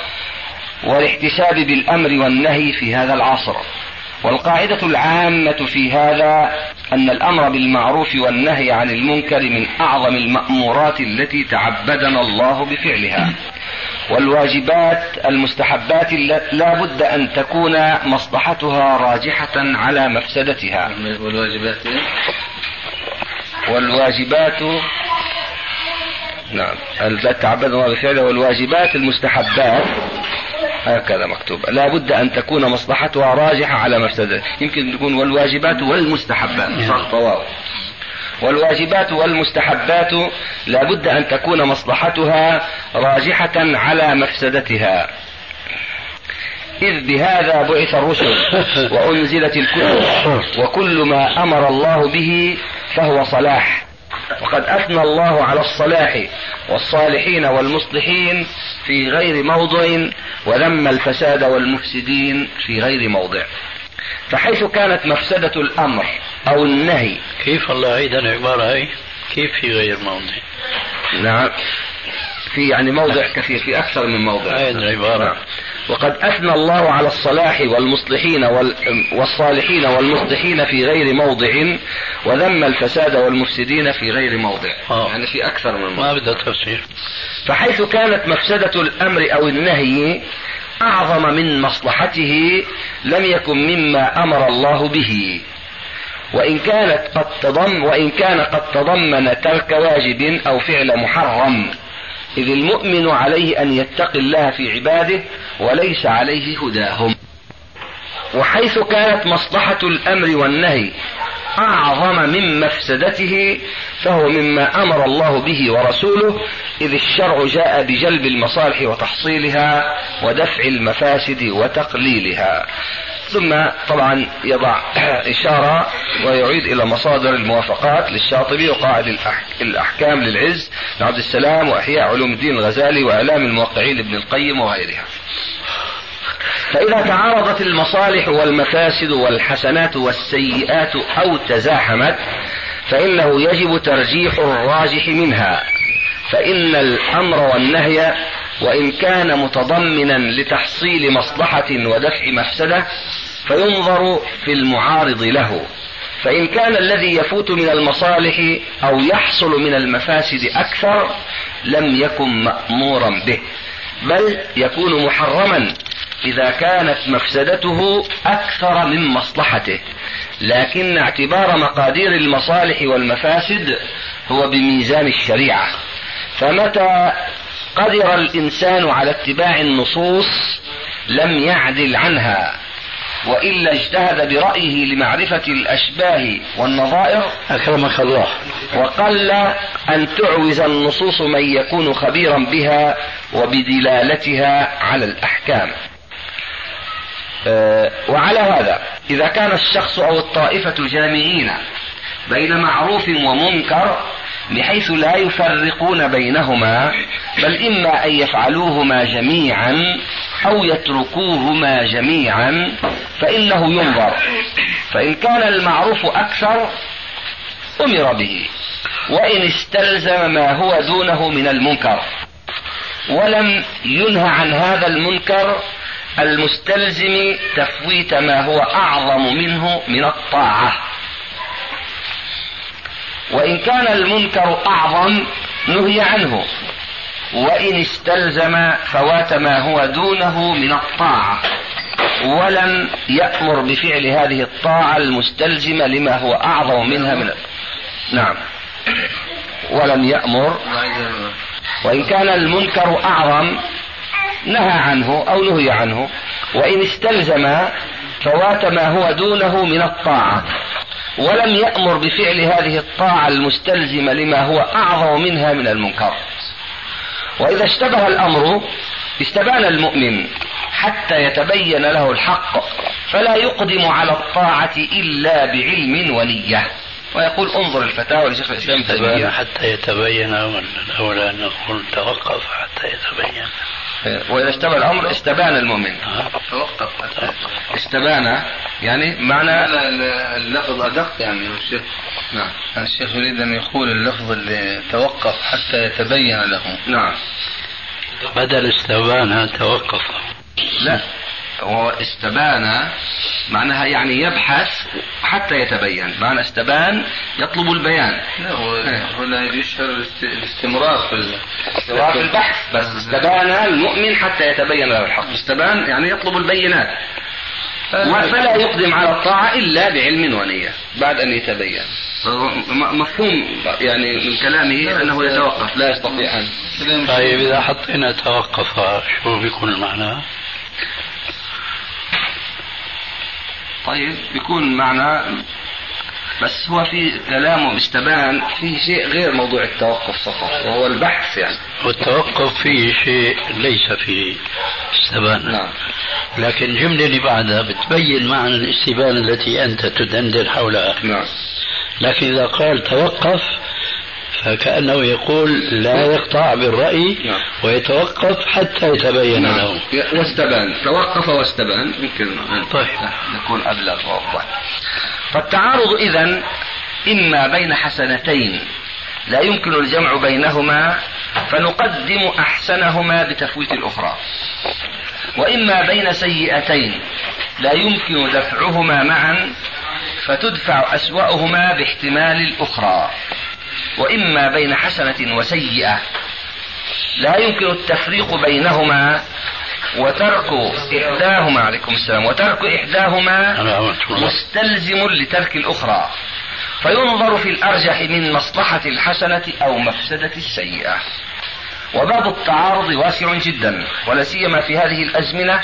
Speaker 2: والاحتساب بالأمر والنهي في هذا العصر. والقاعدة العامة في هذا أن الأمر بالمعروف والنهي عن المنكر من أعظم المأمورات التي تعبدنا الله بفعلها. والواجبات المستحبات لا بد أن تكون مصلحتها راجحة على مفسدتها.
Speaker 3: والواجبات
Speaker 2: والواجبات نعم. تعبدنا الله بفعله والواجبات المستحبات هكذا مكتوب. لا بد أن تكون مصلحتها راجحة على مفسدة يمكن تكون والواجبات والمستحبات. صار طواو والواجبات والمستحبات لا بد أن تكون مصلحتها راجحة على مفسدتها إذ بهذا بعث الرسل وأنزلت الكتب وكل ما أمر الله به فهو صلاح. وقد أثنى الله على الصلاح والصالحين والمصلحين في غير موضع وذم الفساد والمفسدين في غير موضع. فحيث كانت مفسدة الأمر أو النهي.
Speaker 4: كيف الله عيد العبارة هي كيف في غير موضع؟
Speaker 2: نعم. في يعني موضع كثير في أكثر من موضع.
Speaker 4: عيد العبارة نعم.
Speaker 2: وقد أثنى الله على الصلاح والمصلحين والصالحين والمصلحين في غير موضع وذم الفساد والمفسدين في غير موضع.
Speaker 4: آه.
Speaker 2: يعني في أكثر من موضع.
Speaker 4: ما بدها تفسير.
Speaker 2: فحيث كانت مفسدة الأمر أو النهي أعظم من مصلحته لم يكن مما أمر الله به. وإن كانت قد تضم وإن كان قد تضمن ترك واجب أو فعل محرم. إذ المؤمن عليه أن يتقي الله في عباده وليس عليه هداهم. وحيث كانت مصلحة الأمر والنهي أعظم من مفسدته فهو مما أمر الله به ورسوله إذ الشرع جاء بجلب المصالح وتحصيلها ودفع المفاسد وتقليلها. ثم طبعا يضع إشارة ويعيد إلى مصادر الموافقات للشاطبي وقاعد الأحكام للعز لعبد السلام وإحياء علوم الدين الغزالي وإعلام الموقعين لابن القيم وغيرها. فإذا تعارضت المصالح والمفاسد والحسنات والسيئات أو تزاحمت فإنه يجب ترجيح الراجح منها. فإن الأمر والنهي وإن كان متضمنا لتحصيل مصلحة ودفع مفسدة فينظر في المعارض له. فإن كان الذي يفوت من المصالح أو يحصل من المفاسد أكثر لم يكن مأمورا به بل يكون محرما. إذا كانت مفسدته أكثر من مصلحته. لكن اعتبار مقادير المصالح والمفاسد هو بميزان الشريعة. فمتى قدر الإنسان على اتباع النصوص لم يعدل عنها وإلا اجتهد برأيه لمعرفة الأشباه والنظائر
Speaker 4: أكرمك الله.
Speaker 2: وقل أن تعوز النصوص من يكون خبيرا بها وبدلالتها على الأحكام. وعلى هذا إذا كان الشخص أو الطائفة جامعين بين معروف ومنكر بحيث لا يفرقون بينهما بل إما أن يفعلوهما جميعا أو يتركوهما جميعا فإنه ينظر. فإن كان المعروف أكثر أمر به. وإن استلزم ما هو دونه من المنكر. ولم ينهى عن هذا المنكر المستلزم تفويت ما هو أعظم منه من الطاعة. وإن كان المنكر أعظم نهي عنه. وإن استلزم فوات ما هو دونه من الطاعة. ولم يأمر بفعل هذه الطاعة المستلزمة لما هو أعظم منها من نعم. ولم يأمر. وإن كان المنكر أعظم نهى عنه أو نهي عنه وإن استلزم فوات ما هو دونه من الطاعة. ولم يأمر بفعل هذه الطاعة المستلزمة لما هو أعظم منها من المنكر. وإذا اشتبه الأمر استبان المؤمن حتى يتبين له الحق فلا يقدم على الطاعة إلا بعلم ونية. ويقول انظر الفتاوى لشيخ الإسلام تيمية.
Speaker 4: حتى يتبين الأولى أن نقول توقف حتى يتبين.
Speaker 2: وإذا اشتبه الأمر استبان المؤمن.
Speaker 3: توقف
Speaker 2: استبان يعني معنى
Speaker 3: اللفظ أدق يعني. الشيخ
Speaker 2: نعم.
Speaker 3: الشيخ يريد أن يقول اللفظ اللي توقف حتى يتبين له.
Speaker 2: نعم.
Speaker 4: بدل استبان توقف.
Speaker 2: لا. هو استبان معناها يعني يبحث حتى يتبين. معنى استبان يطلب البيان.
Speaker 3: لا هو هنا يشعر الاست- الاستمرار في ال-
Speaker 2: استمرار في البحث. بس استبان المؤمن حتى يتبين له الحق. استبان يعني يطلب البينات. فلا يقدم على الطاعة إلا بعلم ونية بعد أن يتبين. مفهوم يعني من كلامه أنه يتوقف. لا يستطيع أن
Speaker 4: طيب إذا حطينا توقف شو بيكون المعنى؟
Speaker 2: طيب بيكون معنى بس هو في كلامه استبان فيه شيء غير موضوع التوقف فقط وهو البحث يعني.
Speaker 4: والتوقف فيه شيء ليس فيه استبان.
Speaker 2: نعم.
Speaker 4: لكن الجملة اللي بعدها بتبين معنى الاستبانة التي أنت تدندن حولها.
Speaker 2: نعم.
Speaker 4: لكن إذا قال توقف فكأنه يقول لا يقطع بالرأي
Speaker 2: نعم.
Speaker 4: ويتوقف حتى يتبين
Speaker 2: نعم.
Speaker 4: له.
Speaker 2: واستبان. توقف واستبان. يمكن أن
Speaker 4: طيب.
Speaker 2: يكون أبلغ وأوضح فالتعارض إذا إما بين حسنتين. لا يمكن الجمع بينهما فنقدم أحسنهما بتفويت الأخرى. وإما بين سيئتين. لا يمكن دفعهما معا فتدفع أسوأهما باحتمال الأخرى. وإما بين حسنة وسيئة. لا يمكن التفريق بينهما وترك إحداهما عليكم السلام وترك إحداهما. مستلزم لترك الأخرى. فينظر في الأرجح من مصلحة الحسنة أو مفسدة السيئة. وباب التعارض واسع جدا ولا سيما في هذه الأزمنة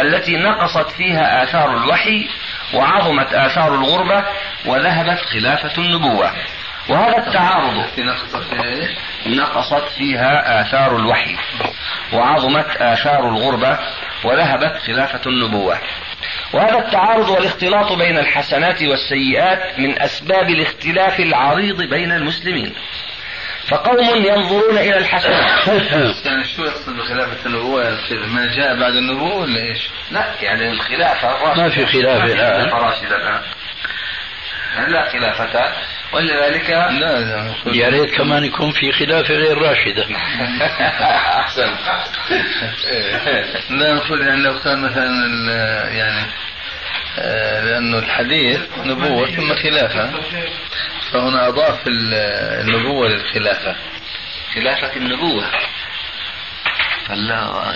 Speaker 2: التي نقصت فيها آثار الوحي وعظمت آثار الغربة وذهبت خلافة النبوة. وهذا التعارض؟ نقصت فيها آثار الوحي وعظمت آثار الغربة وذهبت خلافة النبوة وهذا التعارض والاختلاط بين الحسنات والسيئات من أسباب الاختلاف العريض بين المسلمين فقوم ينظرون إلى الحسنات
Speaker 3: يعني شو يقصد بخلافة النبوة؟ ما جاء بعد النبوة ولا إيش؟
Speaker 2: لا يعني الخلافة.
Speaker 4: ما في.
Speaker 2: خلافة الآن لا خلافة ولذلك
Speaker 3: لا لا نقول-
Speaker 4: يا ريت كمان يكون في خلافة غير راشدة.
Speaker 2: أحسن.
Speaker 3: لا نقول يعني لو كان مثلا ال- يعني آه، لأنه الحديث نبوة ثم خلافة. فهنا أضاف ال- النبوة للخلافة.
Speaker 2: خلافة النبوة.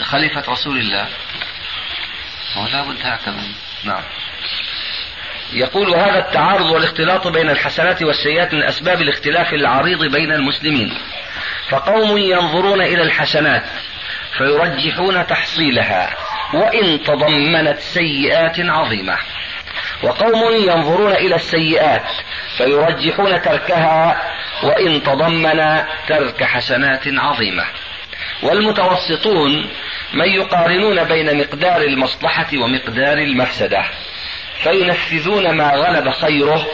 Speaker 2: خليفة رسول الله. ولا بد هكذا. نعم. يقول هذا التعارض والاختلاط بين الحسنات والسيئات من أسباب الاختلاف العريض بين المسلمين. فقوم ينظرون إلى الحسنات فيرجحون تحصيلها وإن تضمنت سيئات عظيمة. وقوم ينظرون إلى السيئات فيرجحون تركها وإن تضمن ترك حسنات عظيمة. والمتوسطون من يقارنون بين مقدار المصلحة ومقدار المفسدة. فينفذون ما غلب خيره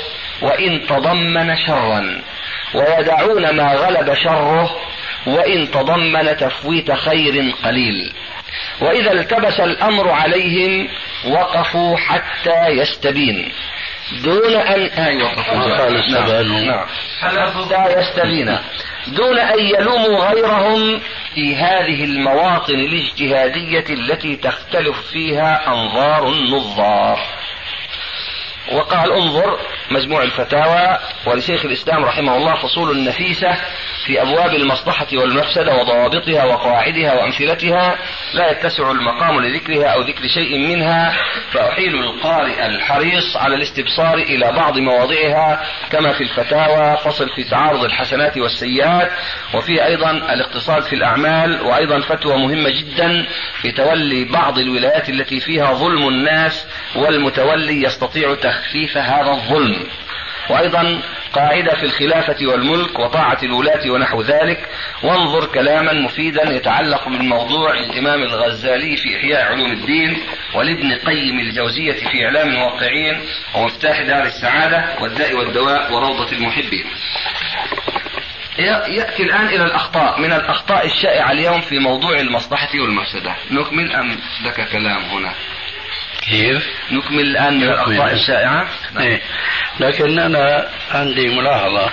Speaker 2: وإن تضمن شرا ويدعون ما غلب شره وإن تضمن تفويت خير قليل. وإذا التبس الأمر عليهم وقفوا حتى يستبين. دون أن
Speaker 4: قال السبان.
Speaker 2: نعم. نعم. حتى يستبين. دون أن يلوموا غيرهم في هذه المواطن الاجتهادية التي تختلف فيها أنظار النظار. وقال انظر مجموع الفتاوى ولشيخ الإسلام رحمه الله فصول نفيسة في أبواب المصلحة والمفسدة وضوابطها وقواعدها وأمثلتها لا يتسع المقام لذكرها أو ذكر شيء منها فأحيل القارئ الحريص على الاستبصار إلى بعض مواضعها كما في الفتاوى فصل في تعارض الحسنات والسيئات وفي أيضا الاقتصاد في الأعمال وأيضا فتوى مهمة جدا في تولي بعض الولايات التي فيها ظلم الناس والمتولي يستطيع تخفيف هذا الظلم. وأيضا قاعدة في الخلافة والملك وطاعة الولاة ونحو ذلك وانظر كلاما مفيدا يتعلق بالموضوع للإمام الغزالي في إحياء علوم الدين ولابن قيم الجوزية في إعلام الموقعين ومفتاح دار السعادة والداء والدواء وروضة المحبين. يأتي الآن إلى الأخطاء من الأخطاء الشائعة اليوم في موضوع المصلحة والمفسدة. نكمل أم لك كلام هنا؟
Speaker 4: كيف؟
Speaker 2: نكمل الآن من الأخطاء الشائعة.
Speaker 4: إيه. لكن أنا عندي ملاحظة.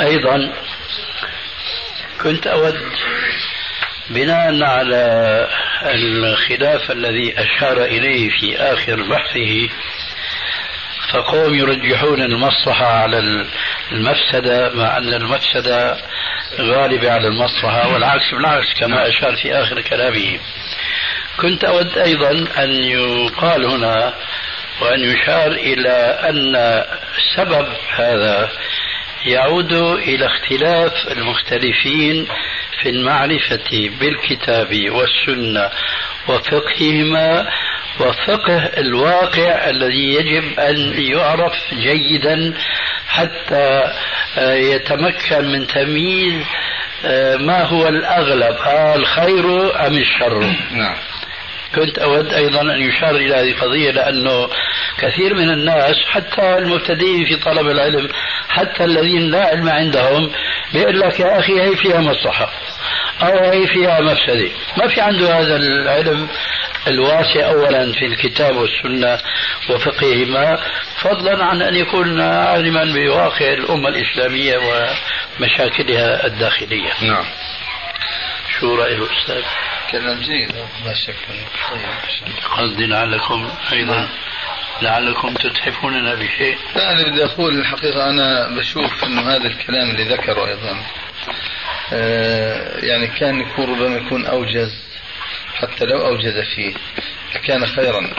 Speaker 4: أيضا كنت أود بناء على الخلاف الذي أشار إليه في آخر بحثه فقوم يرجحون المصلحة على المفسدة مع أن المفسدة غالبة على المصلحة والعكس بالعكس كما أشار في آخر كلامه. كنت أود أيضا أن يقال هنا وأن يشار إلى أن سبب هذا يعود إلى اختلاف المختلفين في المعرفة بالكتاب والسنة وفقههما وفقه الواقع الذي يجب أن يعرف جيدا حتى آه، يتمكن من تمييز آه، ما هو الأغلب آه، الخير أم الشر. نعم. كنت أود أيضا أن يشار إلى هذه القضية لأنه كثير من الناس حتى المبتدئين في طلب العلم حتى الذين لا علم عندهم بيقول لك يا أخي هي فيها مصلحة أو هي فيها مفسدة. ما في عنده هذا العلم الواسع أولا في الكتاب والسنة وفقههما فضلا عن أن يكون عالما بواقع الأمة الإسلامية ومشاكلها الداخلية.
Speaker 2: نعم.
Speaker 4: شو رأي الأستاذ؟
Speaker 3: كلام جيد. لا شك.
Speaker 4: قصدي لعلكم أيضا لعلكم تتحفوننا بشيء.
Speaker 3: لا أنا بدي أقول الحقيقة أنا بشوف أنه هذا الكلام اللي ذكره أيضا آه يعني كان يكون ربما يكون أوجز حتى لو أوجز فيه لكان خيرا.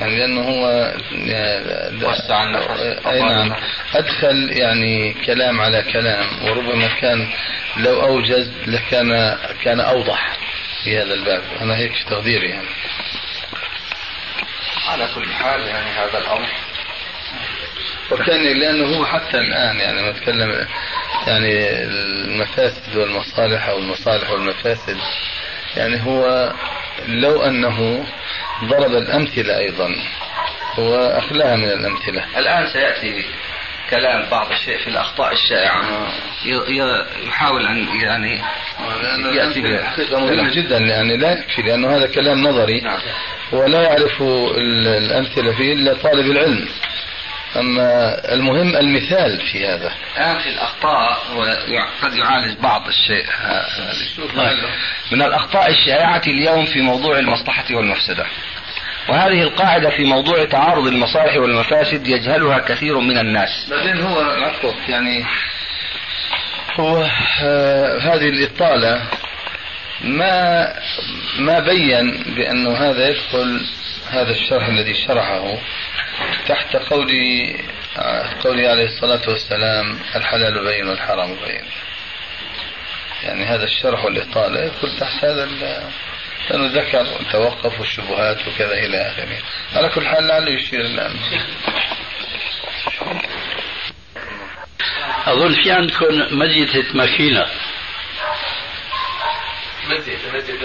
Speaker 3: يعني لأنه هو وسع أي نعم. أدخل يعني كلام على كلام وربما كان لو أوجز لكان كان أوضح. في هذا الباب. أنا هيك تقديري يعني.
Speaker 6: على كل حال يعني هذا الأمر.
Speaker 3: وكان لأنه هو حتى الآن يعني ما نتكلم يعني المفاسد والمصالح أو المصالح والمفاسد. يعني هو لو أنه ضرب الأمثلة أيضا هو أخلاها من الأمثلة.
Speaker 2: الآن سيأتي كلام بعض الشيء في الأخطاء الشائعة. يحاول أن يعني
Speaker 3: يأتي بها. مهم جدا يعني لا يكفي لأنه هذا كلام نظري نعم. ولا يعرف الأمثلة فيه إلا طالب العلم. أما المهم المثال في هذا.
Speaker 2: الآن في الأخطاء قد يعالج بعض الشيء. من الأخطاء الشائعة اليوم في موضوع المصلحة والمفسدة. وهذه القاعدة في موضوع تعارض المصالح والمفاسد يجهلها كثير من الناس.
Speaker 3: بعدين هو عفوا يعني هو آه هذه الإطالة ما ما بين بأنه هذا يدخل هذا الشرح الذي شرحه تحت قول قوله عليه الصلاة والسلام الحلال بين والحرام بين. يعني هذا الشرح والإطالة يدخل تحت هذا لأنه ذكر توقف والشبهات وكذا إلى آخره. على كل حال لعله يشير الآن.
Speaker 4: أظن في عندكم مزية ماكينة.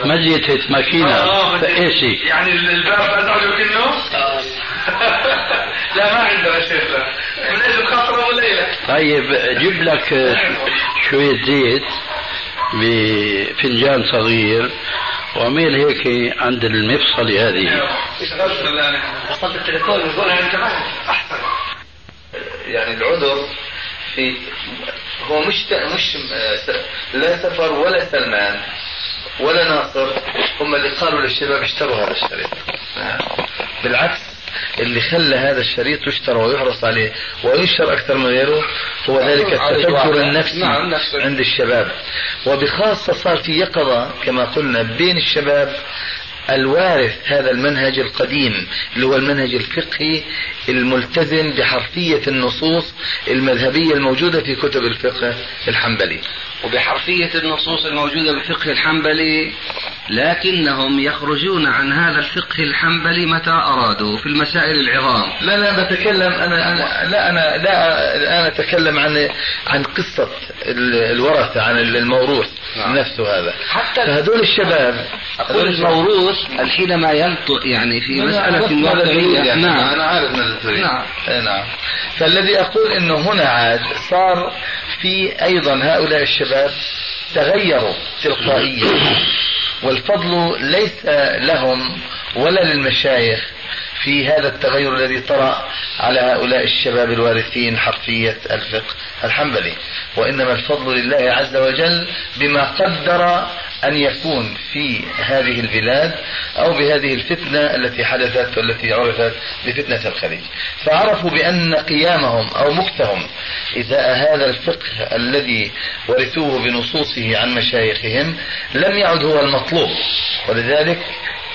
Speaker 4: مزية ماكينة.
Speaker 3: آه ايسي يعني الباب ازعجه كنه؟ آه. لا ما عندنا شيخ. لا من أجل خاطره والليلة.
Speaker 4: طيب جيب لك شوية زيت بفنجان صغير. وعمل هيك عند المفصلة هذه.
Speaker 6: وصلت التليفون يقول احسن يعني العذر في هو مش مش لا سفر ولا سلمان ولا ناصر هم اللي قالوا للشباب اشتروا هذا الشريط. بالعكس
Speaker 3: اللي خلى هذا الشريط يشترى ويحرص عليه وينشر أكثر من غيره هو ذلك التفجر النفسي
Speaker 2: نعم
Speaker 3: عند الشباب. وبخاصة صار في يقظة كما قلنا بين الشباب الوارث هذا المنهج القديم اللي هو المنهج الفقهي الملتزم بحرفية النصوص المذهبية الموجودة في كتب الفقه الحنبلي.
Speaker 2: وبحرفية النصوص الموجودة بالفقه الحنبلي لكنهم يخرجون عن هذا الفقه الحنبلي متى أرادوا في المسائل العظام.
Speaker 3: لا لا بتكلم أنا, أنا لا أنا لا الآن أتكلم عن عن قصة الورثة عن الموروث نعم. نفسه هذا.
Speaker 2: حتى
Speaker 3: فهذول الشباب
Speaker 2: أقول الموروث حينما ينطق يعني في مسألة واقعية.
Speaker 3: يعني. نعم. أنا عارف ماذا تريد نعم. نعم. فالذي أقول أنه هنا عاد صار في أيضا هؤلاء الشباب تغيروا تلقائيا. والفضل ليس لهم ولا للمشايخ في هذا التغير الذي طرأ على هؤلاء الشباب الوارثين حرفية الفقه الحنبلي. وإنما الفضل لله عز وجل بما قدر أن يكون في هذه البلاد أو بهذه الفتنة التي حدثت والتي عرفت بفتنة الخليج. فعرفوا بأن قيامهم أو مكتهم إزاء هذا الفقه الذي ورثوه بنصوصه عن مشايخهم لم يعد هو المطلوب. ولذلك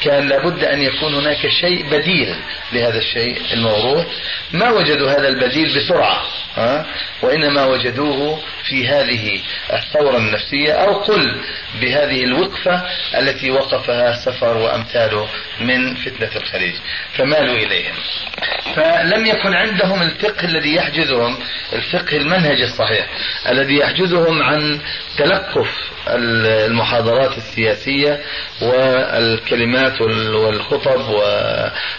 Speaker 3: كان لابد أن يكون هناك شيء بديل لهذا الشيء الموروث. ما وجدوا هذا البديل بسرعة ها؟ وإنما وجدوه في هذه الثورة النفسية أو قل بهذه الوقفة التي وقفها سفر وأمثاله من فتنة الخليج. فمالوا إليهم. فلم يكن عندهم الفقه الذي يحجزهم الفقه المنهج الصحيح الذي يحجزهم عن تلقف المحاضرات السياسية والكلمات والخطب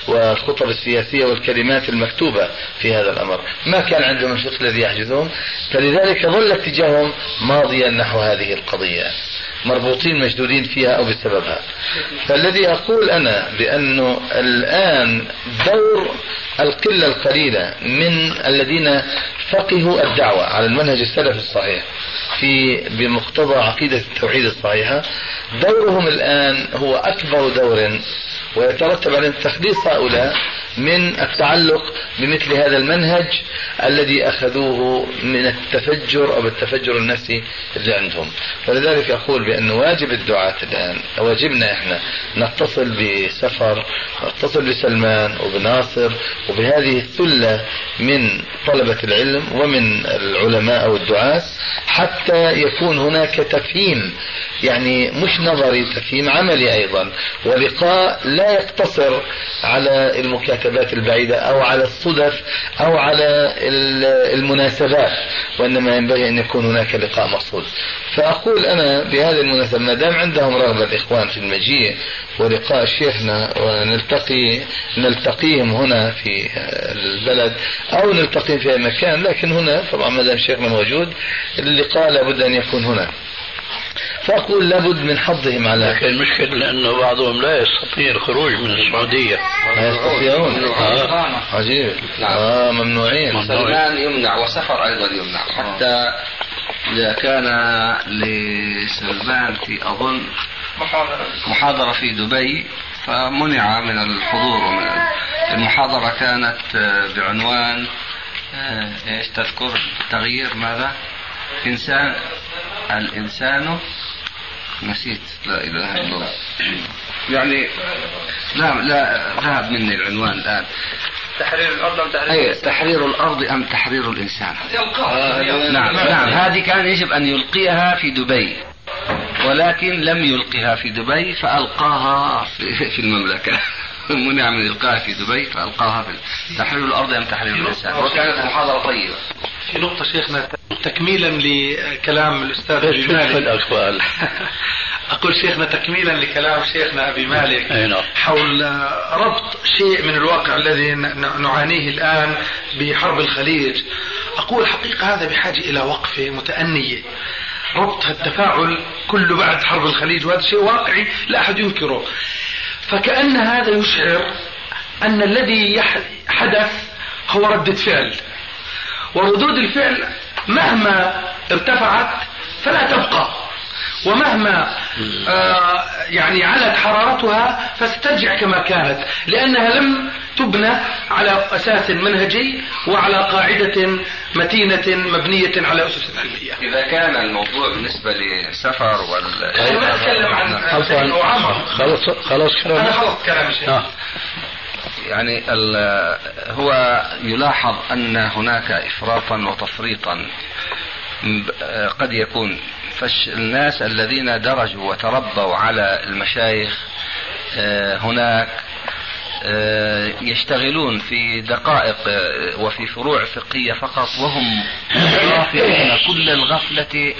Speaker 3: والخطب السياسية والكلمات المكتوبة في هذا الأمر. ما كان عندهم الفقه الذي يحجزهم فلذلك ظل اتجاههم ماضيا نحو هذه القضية. مربوطين مشدودين فيها أو بسببها. فالذي أقول أنا بأنه الآن دور القلة القليلة من الذين فقهوا الدعوة على المنهج السلفي الصحيح في بمقتضى عقيدة التوحيد الصحيحة دورهم الآن هو أكبر دور ويترتب على تخليص هؤلاء من التعلق بمثل هذا المنهج الذي أخذوه من التفجر أو التفجر النفسي اللي عندهم. ولذلك أقول بأن واجب الدعاة الآن واجبنا إحنا نتصل بسفر نتصل بسلمان وبناصر وبهذه الثلة من طلبة العلم ومن العلماء أو الدعاة حتى يكون هناك تفهيم يعني مش نظري تفهيم عملي أيضا ولقاء لا يقتصر على المكاتبات البعيدة أو على الصدف أو على المناسبات وإنما ينبغي أن يكون هناك لقاء مقصود فأقول أنا بهذه المناسبة ما دام عندهم رغبة الإخوان في المجيء ولقاء شيخنا ونلتقي نلتقيهم هنا في البلد أو نلتقيهم في أي مكان لكن هنا طبعا ما دام شيخنا موجود اللقاء لابد أن يكون هنا فأقول لابد من حظهم على
Speaker 4: لكن المشكلة لأنه بعضهم لا يستطيع الخروج من السعودية.
Speaker 3: لا يستطيعون. آه. عجيب. نعم. آه ممنوعين.
Speaker 2: سلمان يمنع وسفر أيضا يمنع. حتى إذا كان لسلمان في أظن محاضرة في دبي فمنع من الحضور ومن المحاضرة كانت بعنوان آه، إيش تذكر؟ تغيير ماذا؟ إنسان الإنسان نسيت. لا إله إلا الله. يعني لا لا ذهب مني العنوان الآن.
Speaker 5: تحرير الأرض أم تحرير
Speaker 2: أي تحرير الأرض أم تحرير الإنسان؟ آه نعم نعم. هذه كان يجب أن يلقيها في دبي. ولكن لم يلقها في دبي فألقاها في المملكة. منع من إلقائها في دبي فألقاها في تحرير الأرض أم تحرير الإنسان؟ وكانت محاضرة طيبة.
Speaker 6: في نقطة شيخنا تكميلا لكلام الأستاذ
Speaker 4: أبي مالك.
Speaker 6: أقول شيخنا تكميلا لكلام شيخنا أبي مالك نعم. حول ربط شيء من الواقع الذي نعانيه الآن بحرب الخليج. أقول حقيقة هذا بحاجة إلى وقفة متأنية. ربط التفاعل كله بعد حرب الخليج وهذا شيء واقعي لا أحد ينكره. فكأن هذا يشعر أن الذي حدث هو ردة فعل. وردود الفعل مهما ارتفعت فلا تبقى. ومهما آه يعني علت حرارتها فسترجع كما كانت لأنها لم تبنى على أساس منهجي وعلى قاعدة متينة مبنية على أسس علمية.
Speaker 2: إذا كان الموضوع بالنسبة لسفر وال
Speaker 6: أنا ما أتكلم عن
Speaker 4: خلاص خلاص
Speaker 6: أنا خلصت كلامي شيخ.
Speaker 4: آه.
Speaker 2: يعني هو يلاحظ أن هناك إفراطا وتفريطا. قد يكون. فالناس الذين درجوا وتربوا على المشايخ آه، هناك آه، يشتغلون في دقائق آه، وفي فروع فقهية فقط وهم غافلون كل الغفلة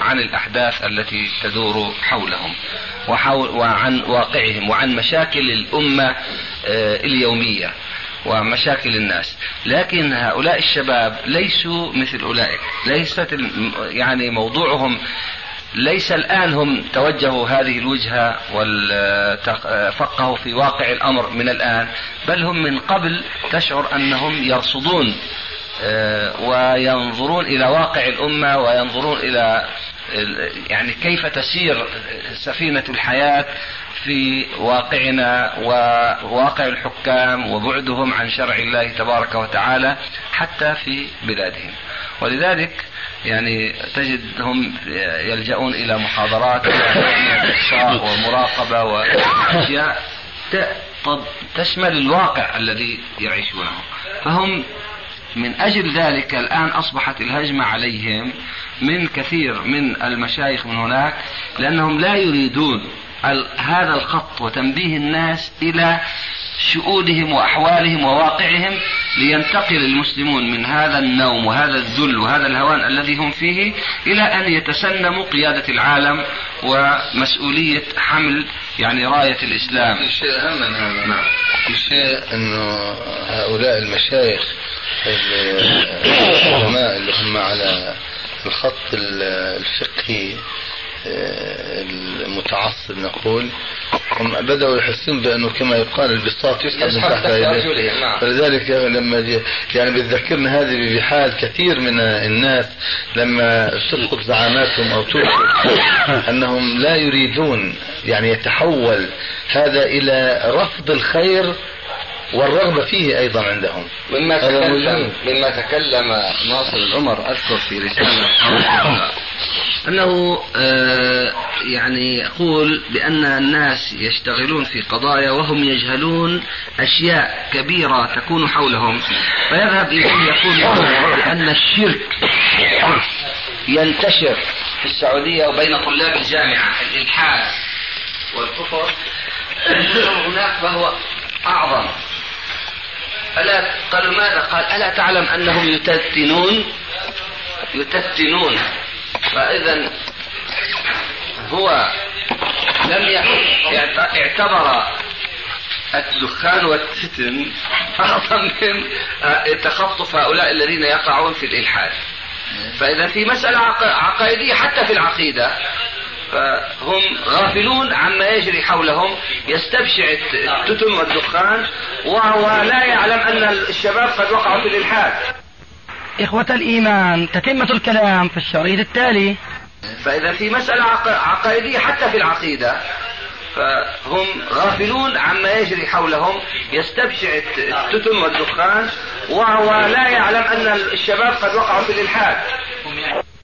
Speaker 2: عن الأحداث التي تدور حولهم وحول وعن واقعهم وعن مشاكل الأمة اليومية ومشاكل الناس. لكن هؤلاء الشباب ليسوا مثل أولئك. ليست يعني موضوعهم ليس الآن هم توجهوا هذه الوجهة وفقهوا في واقع الأمر من الآن بل هم من قبل تشعر أنهم يرصدون آه، وينظرون إلى واقع الأمة وينظرون إلى يعني كيف تسير سفينة الحياة في واقعنا وواقع الحكام وبعدهم عن شرع الله تبارك وتعالى حتى في بلادهم. ولذلك يعني تجدهم يلجؤون إلى محاضرات ومراقبة وأشياء تشمل الواقع الذي يعيشونه. فهم من أجل ذلك الآن أصبحت الهجمة عليهم من كثير من المشايخ من هناك لأنهم لا يريدون هذا الخط وتنبيه الناس إلى شؤونهم وأحوالهم وواقعهم لينتقل المسلمون من هذا النوم وهذا الذل وهذا الهوان الذي هم فيه إلى أن يتسنموا قيادة العالم ومسؤولية حمل يعني راية الإسلام.
Speaker 3: في شيء أهم من هذا. نعم. في شيء أنه هؤلاء المشايخ العلماء اللي هم على الخط الفقهي المتعصب نقول هم بدأوا يحسون بأنه كما يقال البساط يسحب من تحت رجلهم نعم. فلذلك لما يعني بتذكرنا هذه بحال كثير من الناس لما تسقط زعاماتهم أو تسقط أنهم لا يريدون يعني يتحول هذا إلى رفض الخير والرغبة فيه أيضا عندهم.
Speaker 2: مما تكلم مما تكلم ناصر العمر أذكر في رسالة أنه آه، يعني يقول بأن الناس يشتغلون في قضايا وهم يجهلون أشياء كبيرة تكون حولهم. فيذهب إليه يقول بأن الشرك ينتشر في السعودية وبين طلاب الجامعة الإلحاد والكفر. هناك فهو أعظم. ألا قالوا ماذا؟ قال ألا تعلم أنهم يتتنون يتتنون فإذا هو لم اعتبر الدخان والتتن أعظم من تخطف هؤلاء الذين يقعون في الإلحاد. فإذا في مسألة عقائدية حتى في العقيدة فهم غافلون عما يجري حولهم يستبشع التتن والدخان وهو لا يعلم أن الشباب قد وقعوا في الإلحاد.
Speaker 1: إخوة الإيمان تتمة الكلام في الشريط التالي.
Speaker 2: فإذا في مسألة عقائدية حتى في العقيدة فهم غافلون عما يجري حولهم يستبشع التتن والدخان وهو لا يعلم أن الشباب قد وقعوا في الإلحاد.